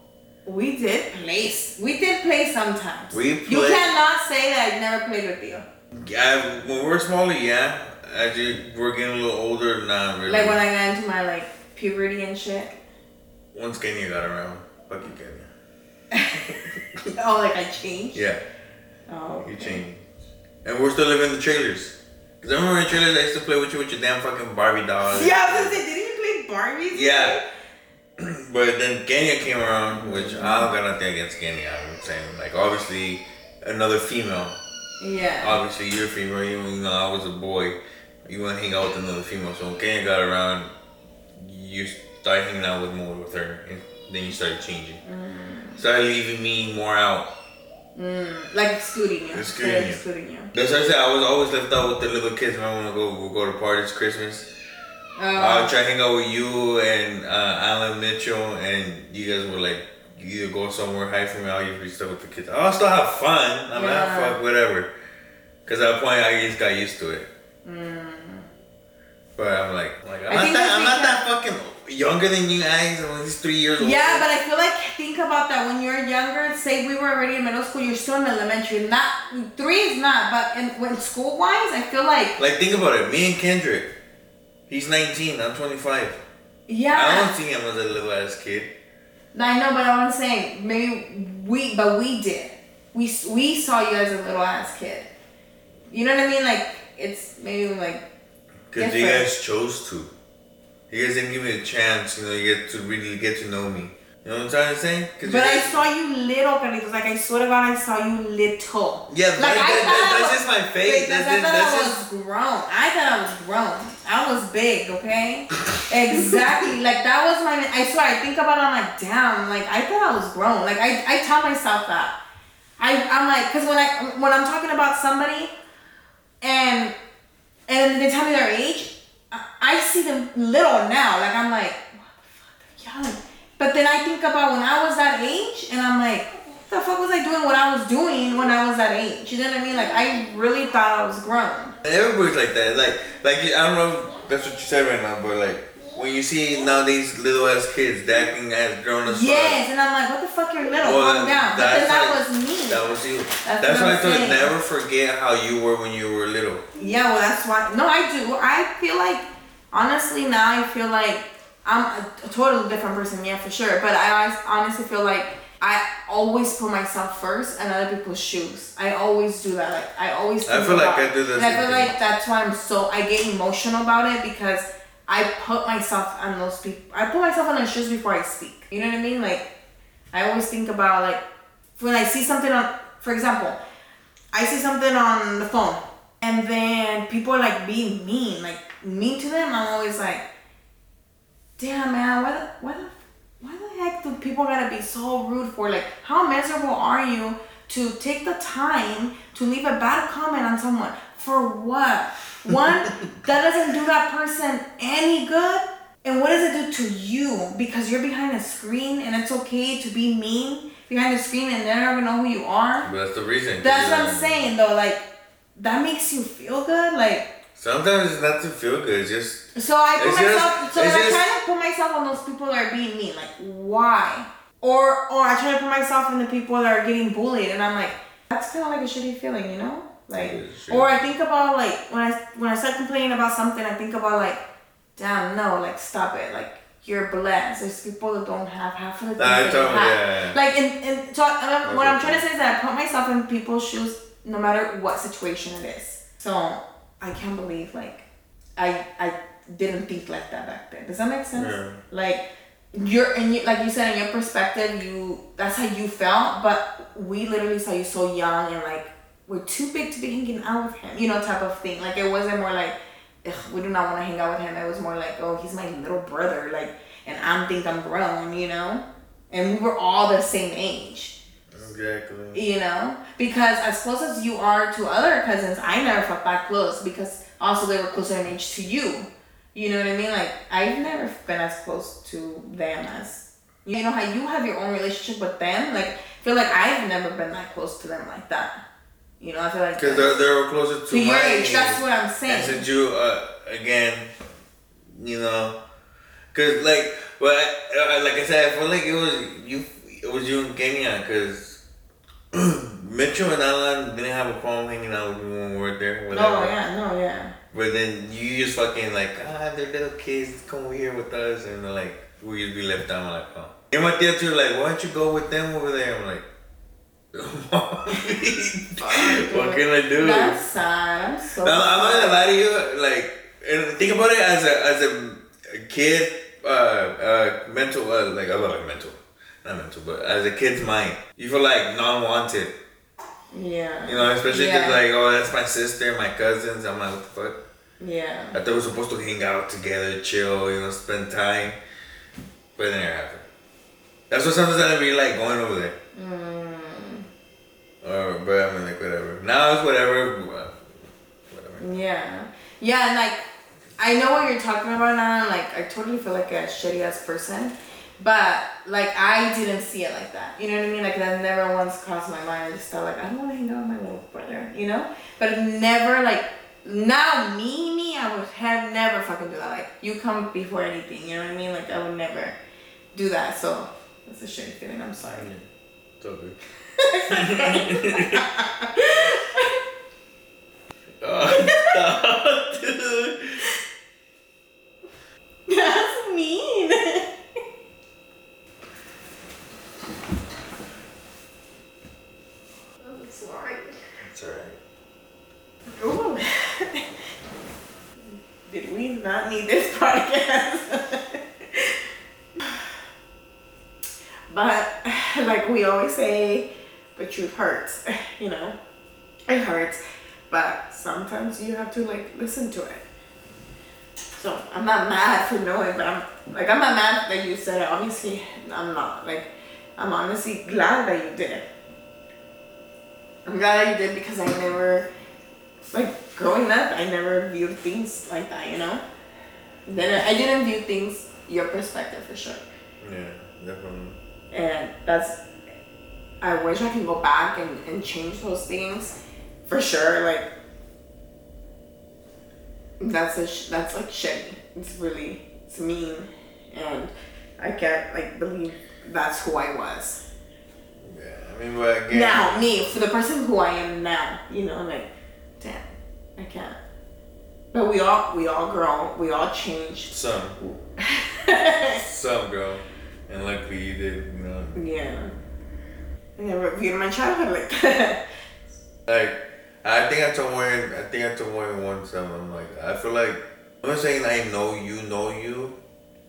we did play. We did play sometimes. We You cannot say that I never played with you. Yeah, when we were smaller, yeah. As you we're getting a little older, not really. Like when I got into my like puberty and shit. Once Kenya got around, fuck you, Kenya. oh, like I changed. Yeah. Oh. You changed. And we're still living in the trailers. Cause I remember in trailers I used to play with you with your damn fucking Barbie dolls. Yeah, I was gonna say, didn't you play Barbies? Yeah. but then Kenya came around, which I don't got nothing against Kenya. I'm saying like obviously another female. Yeah. Obviously you're a female. You, know I was a boy. You want to hang out with another female. So when Kenya got around, you started hanging out with more with her, and then you started changing. Mm-hmm. Started leaving me more out. Mm, like excluding you. Excluding Like you. Excluding you. That's what I said. I was always left out with the little kids. When I want to go, we'll go to parties, Christmas. Uh, I'll try to hang out with you and uh, Alan Mitchell, and you guys were like, you either go somewhere, hide from me, I'll usually stuck with the kids. I'll still have fun. I'm Yeah. not fuck whatever. Cause at a point I just got used to it. But I'm like, like I'm not that I'm not that fucking younger than you guys, and he's three years old. Yeah, but I feel like think about that when you're younger. Say we were already in middle school, you're still in elementary. Not three is not, but in, when school wise, I feel like Like think about it. Me and Kendrick, he's 19. I'm 25. yeah. I don't see him as a little ass kid. I know, but I'm saying maybe we, but we did. We we saw you as a little ass kid. You know what I mean? Like it's maybe like Cause you guys chose to. You guys didn't give me a chance. You know, you get to really get to know me. You know what I'm trying to say? But I saw you little, Carlitos. Like I swear to God, I saw you little. Yeah, like that, that, thought that, I that's was- just my Wait, face. that's, That's, I just, thought that's I just. was grown. I thought I was grown. I was big, okay? exactly. Like that was my. I swear. I think about it. I'm like, damn. Like I thought I was grown. Like I, I tell myself that. I, I'm like, cause when I when I'm talking about somebody, and and they tell me their age, I, see them little now. Like I'm like, what the fuck, young. But then I think about when I was that age, and I'm like, what the fuck was I doing? What I was doing when I was that age? You know what I mean? Like I really thought I was grown. Everybody's like that. Like, like I don't know that's what you said right now, but like when you see nowadays little ass kids acting as grown as fuck. Yes, and I'm like, what the fuck? You're little. Well, Calm down. But then that like- was me. That was you. That's That's, why I'm I saying. never forget how you were when you were little. Yeah, well, that's why. No, I do. I feel like, honestly, now I feel like I'm a, a totally different person. Yeah, for sure. But I honestly feel like I always put myself first and other people's shoes. I always do that. Like I always. I feel like I do And I feel thing. like that's why I'm so. I get emotional about it because I put myself on those people. I put myself on their shoes before I speak. You know what I mean? Like I always think about like when I see something on, for example, I see something on the phone, and then people are like being mean, like mean to them. I'm always like, damn man, why the why the why the heck do people gotta be so rude for? Like, how miserable are you to take the time to leave a bad comment on someone for what? One, that doesn't do that person any good. And what does it do to you? Because you're behind a screen and it's okay to be mean behind the screen and they never know who you are. But that's the reason. That's what I'm saying though, like that makes you feel good. Like Sometimes it's not to feel good. It's just so I put It's just- myself so I just- try to put myself on those people that are being mean. Like why? Or or I try to put myself in the people that are getting bullied and I'm like, that's kinda like a shitty feeling, you know? Like or. I think about like when I when I start complaining about something, I think about like, damn no, like stop it. Like you're blessed. There's people that don't have half of the things Nah, that you have. yeah. Like and, and so what I'm trying to say is that I put myself in people's shoes no matter what situation it is. So I can't believe like I I didn't think like that back then. Does that make sense? Yeah. Like you're and you like you said in your perspective, you that's how you felt, but we literally saw you so young and like we're too big to be hanging out with him, you know, type of thing. Like it wasn't more like Ugh, we do not want to hang out with him. It was more like, oh, he's my little brother, like, and I think I'm grown, you know. And we were all the same age exactly. you know because as close as you are to other cousins i never felt that close because also they were closer in age to you you know what i mean like i've never been as close to them as you know how you have your own relationship with them like I feel like i've never been that close to them like that you know i feel like Because they're, they're closer to, to your my age that's what i'm saying. And since you, uh, again, you know, cause like, well, I, uh, like I said, I feel like it was you, it was you and Kenya, cause Mitchell and Alan didn't have a problem hanging out with me when we were there. Whatever. oh yeah no yeah But then you just fucking like, ah, they're little kids, come over here with us, and like, we just be left down. I'm like, oh. And my dad too, like, why don't you go with them over there? I'm like, what can I do? that's sad i'm so No, I'm not gonna lie to you. Like, and think about it as a as a kid, uh, uh, mental, uh, like I love like mental, not mental, but as a kid's mind, you feel like non-wanted. yeah You know, especially Yeah. because like, oh, that's my sister, my cousins. I'm like, what the fuck? yeah I thought we were supposed to hang out together, chill, you know, spend time, but it never happened. That's what sometimes I be like going over there. mm. Or, but I mean, like whatever. Now it's whatever. Whatever. Yeah. Yeah, and like I know what you're talking about now, and like I totally feel like a shitty ass person. But like I didn't see it like that. You know what I mean? Like that never once crossed my mind. I just thought like I don't want to hang out with my little brother, you know? But never like now me me I would have never fucking do that. Like you come before anything, you know what I mean? Like I would never do that. So that's a shitty feeling. I'm sorry. It's okay. Oh, stop, dude. That's mean. I'm sorry. It's alright. Ooh. Did we not need this podcast? but like we always say, the truth hurts, you know. It hurts. But sometimes you have to like listen to it. So I'm not mad for knowing, but I'm like I'm not mad that you said it. Obviously, I'm not. Like I'm honestly glad that you did it. I'm glad that you did because I never like growing up, I never viewed things like that, you know. Then I didn't view things your perspective for sure, Yeah, definitely. and that's. I wish I can go back and, and change those things, for sure. Like that's a sh- that's like shitty. It's really it's mean, and I can't like believe that's who I was. Yeah, I mean, but again. Now me for the person who I am now, you know, like damn, I can't. But we all we all grow, we all change. Some. Some, girl. And luckily you did, you know. yeah. I never viewed my childhood like that. Like, I think I told Warren, I think I told Warren one time, I'm like, I feel like, I'm not saying I know you, know you,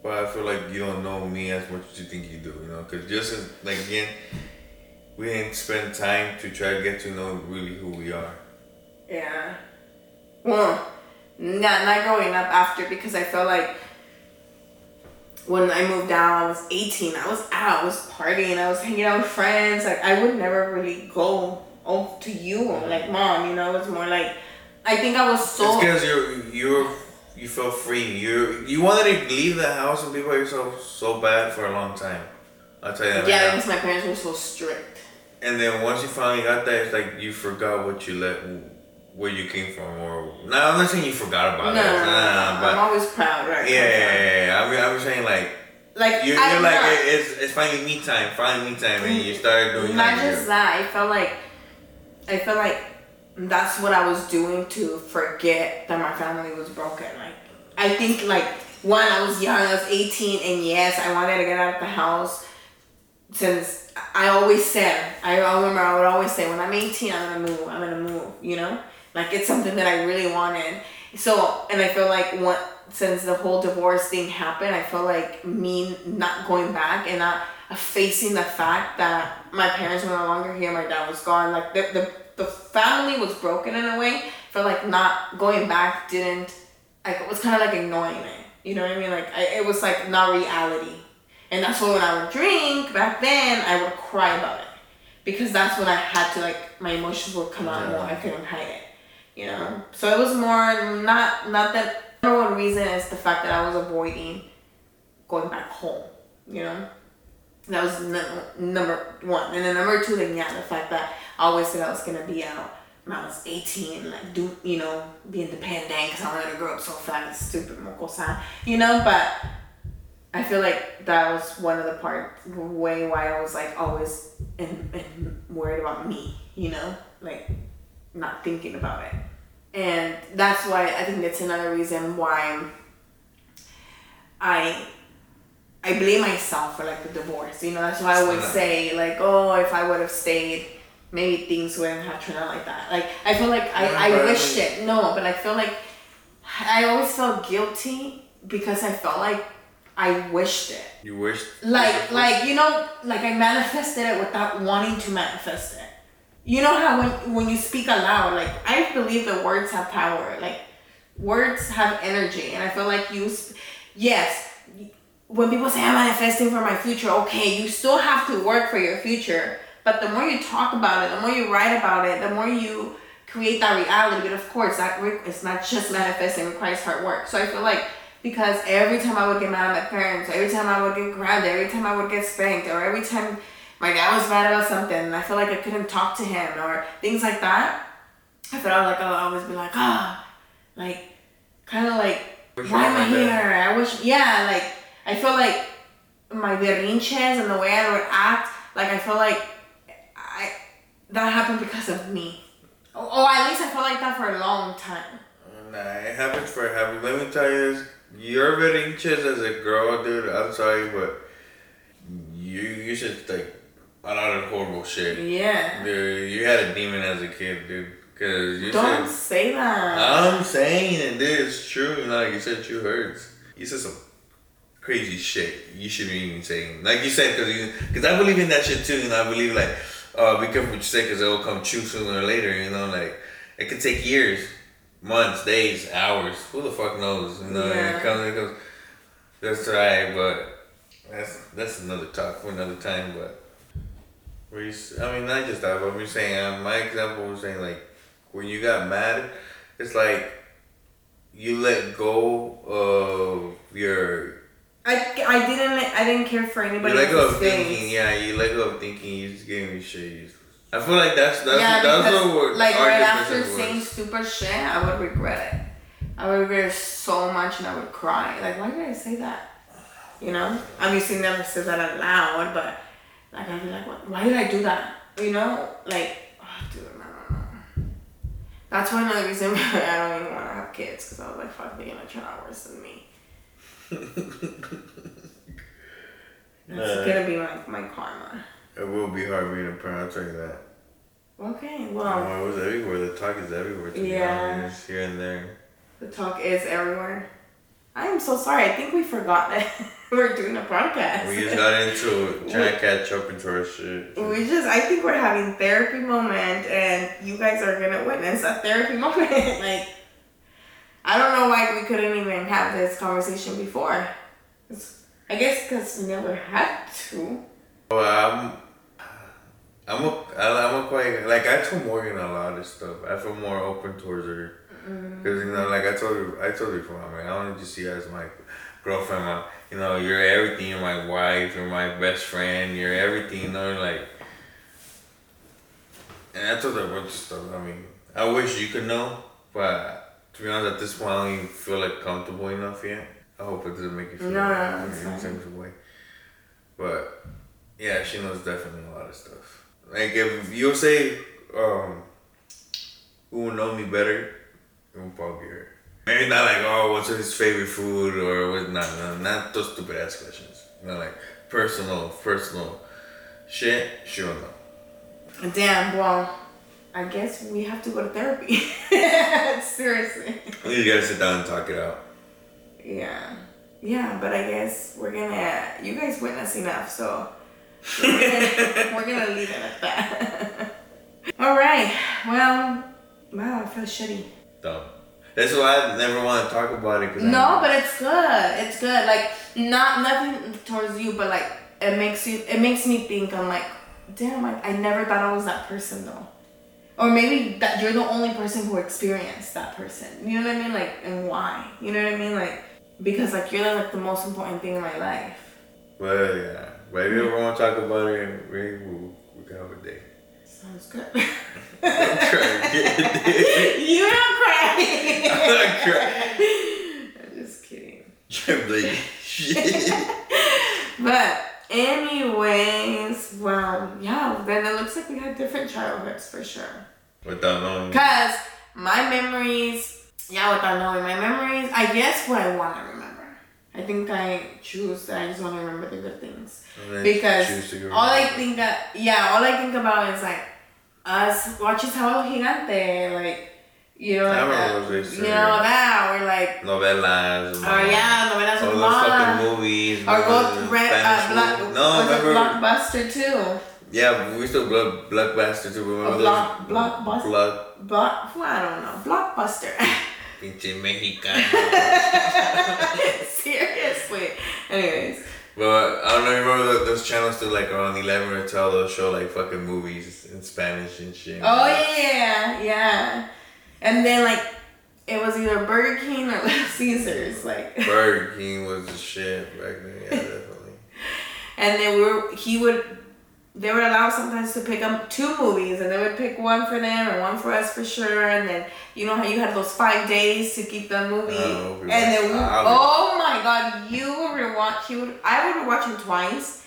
but I feel like you don't know me as much as you think you do, you know? Because just as, like, again, we didn't spend time to try to get to know really who we are. yeah. Well, not not growing up after because I felt like when I moved out, I was 18. I was out, I was partying, I was hanging out with friends. Like I would never really go oh to you like mom. You know, it's more like I think I was so. Because you're, you're, you felt free. You you wanted to leave the house and be by yourself so bad for a long time. I'll tell you that. right Yeah, now. because my parents were so strict. And then once you finally got that, it's like you forgot what you let, where you came from, or no, I'm not saying you forgot about no, it. no, Nah, no, nah, I'm always proud, right? yeah, yeah, yeah, yeah. I mean, I'm saying like Like you're, you're like not- it's it's finally me time, finally me time, and you started doing Not like, just that, I felt like I felt like that's what I was doing to forget that my family was broken. Like I think like one, I was young, I was 18 and yes, I wanted to get out of the house since I always said I remember I would always say when I'm 18 I'm gonna move, I'm gonna move, you know? Like it's something that I really wanted. So and I feel like what since the whole divorce thing happened, I feel like me not going back and not facing the fact that my parents were no longer here, my dad was gone. Like the the, the family was broken in a way. For like not going back didn't like it was kind of like ignoring it. You know what I mean? Like I, it was like not reality. And that's why when I would drink back then, I would cry about it because that's when I had to like my emotions would come out more. I couldn't hide it, you know. So it was more not not that number one reason is the fact that I was avoiding going back home, you know. That was number number one, and then number two, then yeah, the fact that I always said I was gonna be out when I was eighteen, like do you know be independent because I wanted to grow up so fast, stupid mocosa, you know. But I feel like that was one of the part way why I was like always in, in worried about me, you know, like not thinking about it, and that's why I think that's another reason why I I blame myself for like the divorce. You know, that's why I always say like, oh, if I would have stayed, maybe things wouldn't have turned out like that. Like I feel like I, I wished it. No, but I feel like I always felt guilty because I felt like I wished it. you wished. Like like you know, like I manifested it without wanting to manifest it. You know how when when you speak aloud, like I believe that words have power. Like words have energy, and I feel like you, sp- yes. When people say I'm manifesting for my future, okay, you still have to work for your future. But the more you talk about it, the more you write about it, the more you create that reality. But of course, that it's not just manifesting; requires hard work. So I feel like because every time I would get mad at my parents, every time I would get grounded every time I would get spanked, or every time my dad was mad about something, and I felt like I couldn't talk to him or things like that. I felt like I'll always be like, ah, like kind of like why am I here? that. I wish yeah, like I feel like my berrinches and the way I would act, like I felt like I that happened because of me. Or, or at least I felt like that for a long time. Nah, it happens for a habit. Let me tell you this. You're berrinches as a girl, dude. I'm sorry, but you you should like a lot of horrible shit. Yeah. Dude, you had a demon as a kid, dude. Cause you Don't said say that. I'm saying it, dude. It's true. Like you said, true hurts. You said some crazy shit. You shouldn't even say. Like you said, cause you, cause I believe in that shit too. and I believe like, uh, be careful what you say, cause it will come true sooner or later. You know, like it could take years, months, days, hours. Who the fuck knows? You know, Yeah. it comes. It goes. That's right, but that's that's another talk for another time. But where you, I mean, not just that, but I'm saying uh, my example was saying like when you got mad, it's like you let go of your I, I didn't I didn't care for anybody you let go of thinking. Yeah, you let go of thinking. You just gave me shit. You- I feel like that's that's yeah, that's because, what like right after was. saying stupid shit, I would regret it. I would regret it so much, and I would cry. Like, why did I say that? You know, obviously never said that out loud, but like I'd be like, what? why did I do that? You know, like, oh, dude, no, no, no. That's one another reason why I don't even want to have kids, because I was like, fuck, they're gonna turn out worse than me. That's Uh. gonna be my my karma. It will be hard being a parent. I'll tell you that. Okay, well. Oh, it was everywhere. The talk is everywhere. To Yeah. honest, here and there. The talk is everywhere. I am so sorry. I think we forgot that we're doing a podcast. We just got into trying to catch up into our shit. We just, I think we're having therapy moment, and you guys are gonna witness a therapy moment. like, I don't know why we couldn't even have this conversation before. 'Cause- I guess because we never had to. Well, I'm, I'm a, I'm a quite like I told Morgan a lot of stuff. I feel more open towards her mm. because you know, like I told you, I told you before, I mean, I wanted to see you as my girlfriend. My, you know, you're everything. You're my wife. You're my best friend. You're everything. You know, like. And I told her a bunch of stuff. I mean, I wish you could know, but to be honest, at this point, I don't even feel like comfortable enough yet. I hope it doesn't make you feel No, like no, in it's any fine. sense of way. But yeah, she knows definitely a lot of stuff. Like if you'll say, um, who will know me better, it will probably be her. Maybe not like, oh, what's his favorite food or what? Not, no, not those stupid ass questions. Know, like personal, personal shit. She will know. Damn, well, I guess we have to go to therapy. Seriously. You gotta sit down and talk it out. Yeah. Yeah, but I guess we're gonna, you guys witness enough, so we're gonna, we're gonna leave it at that. All right. Well, wow, I feel shitty. Dumb. That's why I never want to talk about it. Cause No, but it's good. It's good. Like not nothing towards you, but like it makes you. It makes me think. I'm like, damn. Like I never thought I was that person though. Or maybe that you're the only person who experienced that person. You know what I mean? Like and why? You know what I mean? Like because like you're like the most important thing in my life. Well, yeah. Maybe we you ever want to talk about it, we we'll, we can have a day. Sounds good. I'm crying. you don't cry. I'm not crying. I'm just kidding. You're shit. But anyways, well, yeah, then it looks like we had different childhoods for sure. Without knowing. Cause my memories, yeah, without knowing my memories, I guess what I want to remember. I think I choose that I just want to remember the good things because to all I think, that, yeah, all I think about is like us watching Sábado Gigante, like you know, like that, you know that, or like, Novelas. oh yeah, novelas with those mom. fucking movies. Or go rent uh, block. No, remember. Blockbuster too. Yeah, we still blood blockbuster too. Remember block- those? Blockbuster? Block. Block, well, I don't know, Blockbuster. Pinche Mexicano. Seriously. Anyways, but I don't know. Remember tho- those channels still like around eleven or twelve? They'll show like fucking movies in Spanish and shit. oh yeah, yeah, and then like it was either Burger King or Little Caesars, like, Burger King was the shit back then. Yeah, definitely. and then we were he would they would allow sometimes to pick up two movies and they would pick one for them and one for us for sure and then you know how you had those five days to keep the movie? We and then we, oh my god you would rewatch he would I would rewatch him twice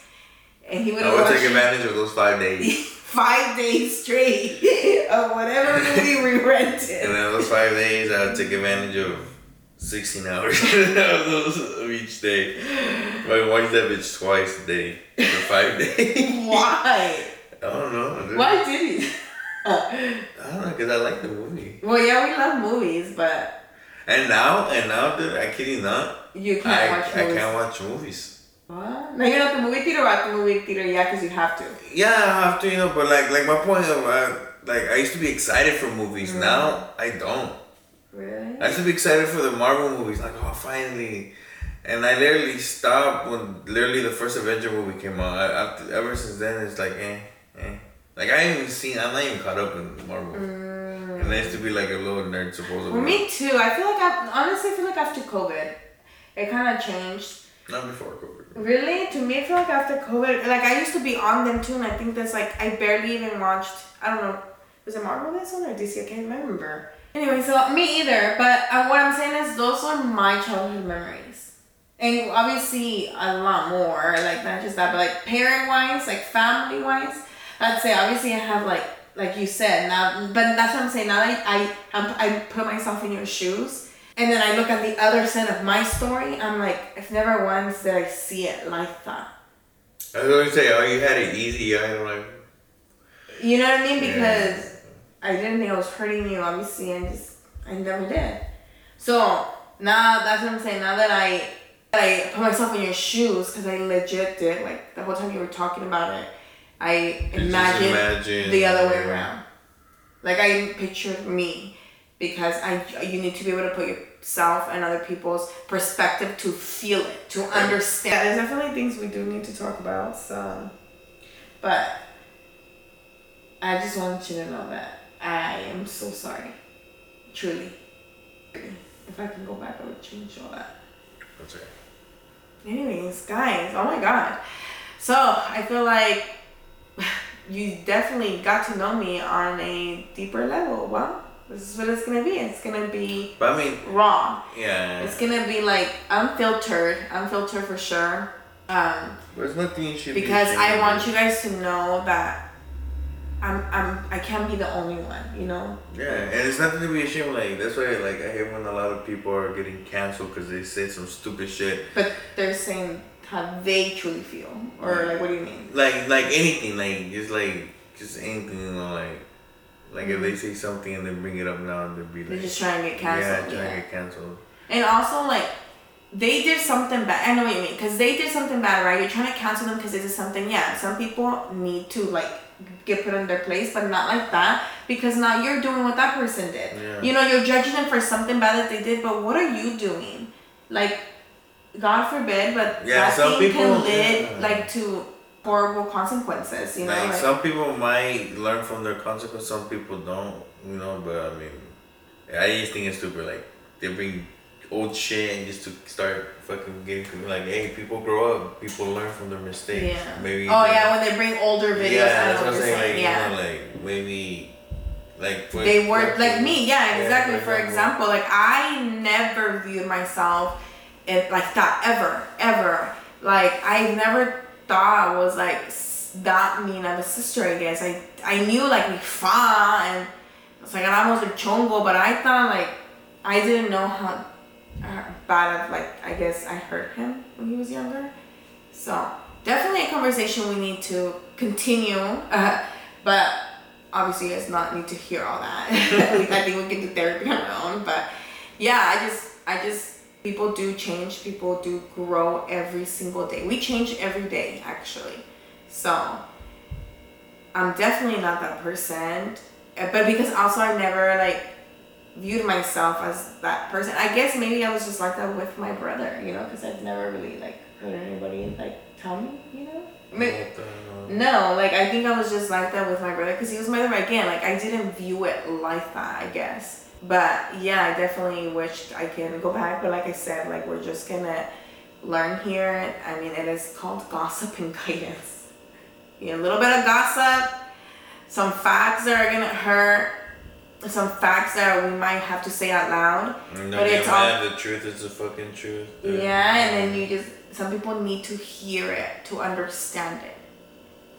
and he would I would watch take advantage of those five days. five days straight of whatever movie we rented. And then those five days, I would take advantage of 16 hours of each day. I watch that bitch twice a day for five days. why I don't know. dude. why did he I don't know, because I like the movie. well yeah we love movies but And now, and now, dude, I kid you not, you can't I, watch I can't watch movies. What? No, you're not the movie theater or at the movie theater, yeah, because you have to. Yeah, I have to, you know, but like, like my point of, uh, like, I used to be excited for movies. Mm. Now, I don't. Really? I used to be excited for the Marvel movies, like, oh, finally. And I literally stopped when literally the first Avenger movie came out. I, after, ever since then, it's like, eh, eh. Like, I ain't even seen, I'm not even caught up in Marvel. And I used to be like a little nerd, supposedly. Well, me too. I feel like I honestly I feel like after COVID, it kind of changed. Not before COVID. Really, to me, I feel like after COVID, like I used to be on them too, and I think that's like I barely even watched. I don't know, was it Marvel this one or DC? I can't remember. Anyway, so me either. But uh, what I'm saying is, those are my childhood memories, and obviously a lot more. Like not just that, but like parent wise, like family wise, I'd say obviously I have like like you said now, but that's what I'm saying. Now I I, I put myself in your shoes. And then I look at the other side of my story. I'm like, if never once did I see it like that. I was going to say, oh, you had it easy. I don't like. You know what I mean? Yeah. Because I didn't think I was hurting you, obviously, and just I never did. So now that's what I'm saying. Now that I that I put myself in your shoes, because I legit did. Like the whole time you were talking about it, I imagined imagine, the other way around. Like I pictured me, because I you need to be able to put yourself and other people's perspective to feel it, to understand. Yeah, there's definitely things we do need to talk about. So, but I just want you to know that I am so sorry. Truly. If I can go back, I would change all that. That's okay. Anyways, guys, oh my god. So I feel like you definitely got to know me on a deeper level. Well, this is what it's gonna be. It's gonna be But I mean, raw. yeah. It's gonna be like unfiltered, unfiltered for sure. Um, There's nothing you should be because I want you guys to know that I'm I'm I can't be the only one, you know. Yeah, and it's nothing to be ashamed of. Like that's why, like, I hate when a lot of people are getting canceled because they say some stupid shit. But they're saying how they truly feel, or like, what do you mean? Like, like anything, like just like just anything, you know, like, like if they mm-hmm. say something and they bring it up now, they'll be like, They're just trying to get canceled. yeah, trying Yeah, to get canceled. And also like. They did something bad. I know what you mean, because they did something bad, right? You're trying to cancel them because they did something. Yeah, some people need to like get put in their place, but not like that because now you're doing what that person did. Yeah. You know, you're judging them for something bad that they did, but what are you doing? Like, God forbid, but Yeah, that some thing can people- lead yeah. like to horrible consequences. You know, like, like, some people might learn from their consequences, some people don't, you know. But I mean, I just think it's stupid. Like they bring old shit and just to start fucking getting like, hey, people grow up, people learn from their mistakes. yeah. Maybe. oh yeah, when they bring older videos, Yeah, that's what I'm saying. saying. Like, yeah. you know, like maybe, like they were for- like me yeah Yeah, exactly for for example like i never viewed myself in, like that ever ever like i never thought i was like that mean of a sister i guess i i knew like we fought and it's like i almost a chongo but i thought like i didn't know how bad of like i guess i hurt him when he was younger so definitely a conversation we need to continue uh, but obviously guys not need to hear all that. I think we can do therapy on our own. But yeah, I just I just people do change, people do grow every single day. We change every day actually. So I'm definitely not that person. Uh, But because also I never like viewed myself as that person. I guess maybe I was just like that with my brother, you know, because I've never really like heard anybody like tell me, you know. Maybe, uh, no, like I think I was just like that with my brother because he was my brother again. Like I didn't view it like that, I guess. But yeah, I definitely wished I can go back. But like I said, like we're just gonna learn here. I mean, it is called gossip and guidance. a little bit of gossip, some facts that are gonna hurt, some facts that we might have to say out loud. No, but it's all the truth is the fucking truth. yeah, and then you just some people need to hear it to understand it.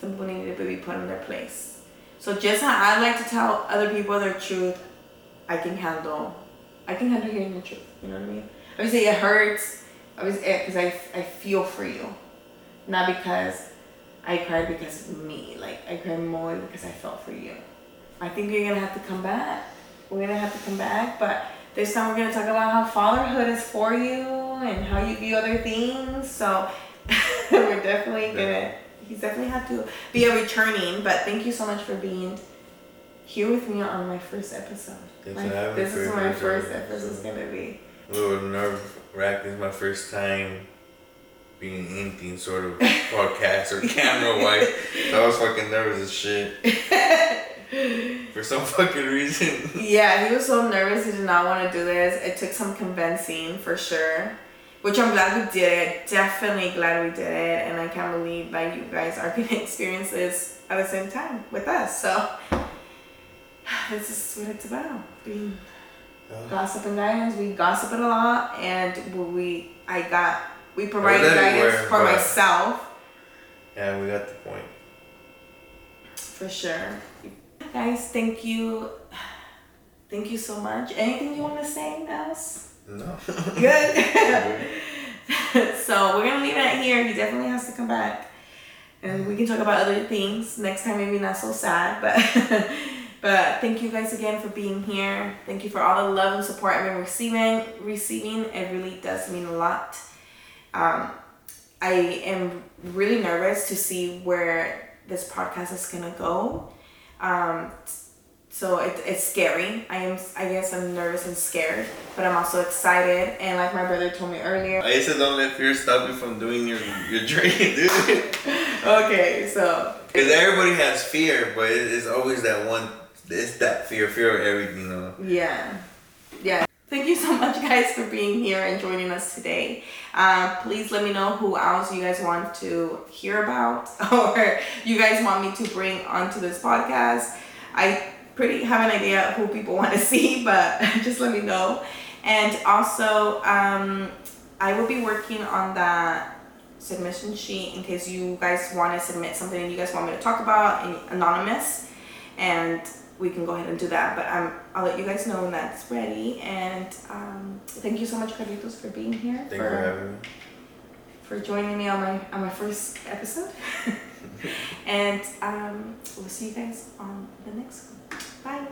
Some people need to be put in their place. So just how I like to tell other people their truth, I can handle. I can handle hearing the truth. You know what I mean? Obviously, it hurts. Obviously, eh, because I, I feel for you, not because I cried because of me. Like I cried more because I felt for you. I think you're gonna have to come back. We're gonna have to come back, but this time we're gonna talk about how fatherhood is for you and how you view other things. So we're definitely gonna. He's definitely have to be a returning. But thank you so much for being here with me on my first episode. Thanks My- for having me this is my first episode. It's gonna be. A little nerve wracking. It's my first time being anything sort of podcast or camera wise. So I was fucking nervous as shit. For some fucking reason. Yeah, he was so nervous. He did not want to do this. It took some convincing for sure, which I'm glad we did it. Definitely glad we did it, and I can't believe that you guys are gonna experience this at the same time with us. So this is what it's about. Being gossip and guidance. We gossip it a lot, and we I got we provided Well, guidance for myself Yeah, we got the point. for sure. Guys, thank you. Thank you so much. Anything you want to say else? No. Good. so we're gonna leave it here. He definitely has to come back, and we can talk about other things next time. Maybe not so sad, but but thank you guys again for being here. Thank you for all the love and support I've been receiving. Receiving it really does mean a lot. Um, I am really nervous to see where this podcast is gonna go. Um, so it, it's scary. I am, I guess, I'm nervous and scared, but I'm also excited. And like my brother told me earlier. I said don't let fear stop you from doing your your dream, dude. Okay, so Because everybody has fear, but it's always that one. It's that fear, fear of everything, know. yeah, yeah. Thank you so much, guys, for being here and joining us today. Um, please let me know who else you guys want to hear about, or you guys want me to bring onto this podcast. I pretty have an idea of who people want to see, but just let me know. And also, um, I will be working on that submission sheet in case you guys want to submit something you guys want me to talk about anonymous and we can go ahead and do that but um, i'll let you guys know when that's ready and um, thank you so much carlitos for being here. Thank you for having me. for joining me on my on my first episode. And um, we'll see you guys on the next one. Bye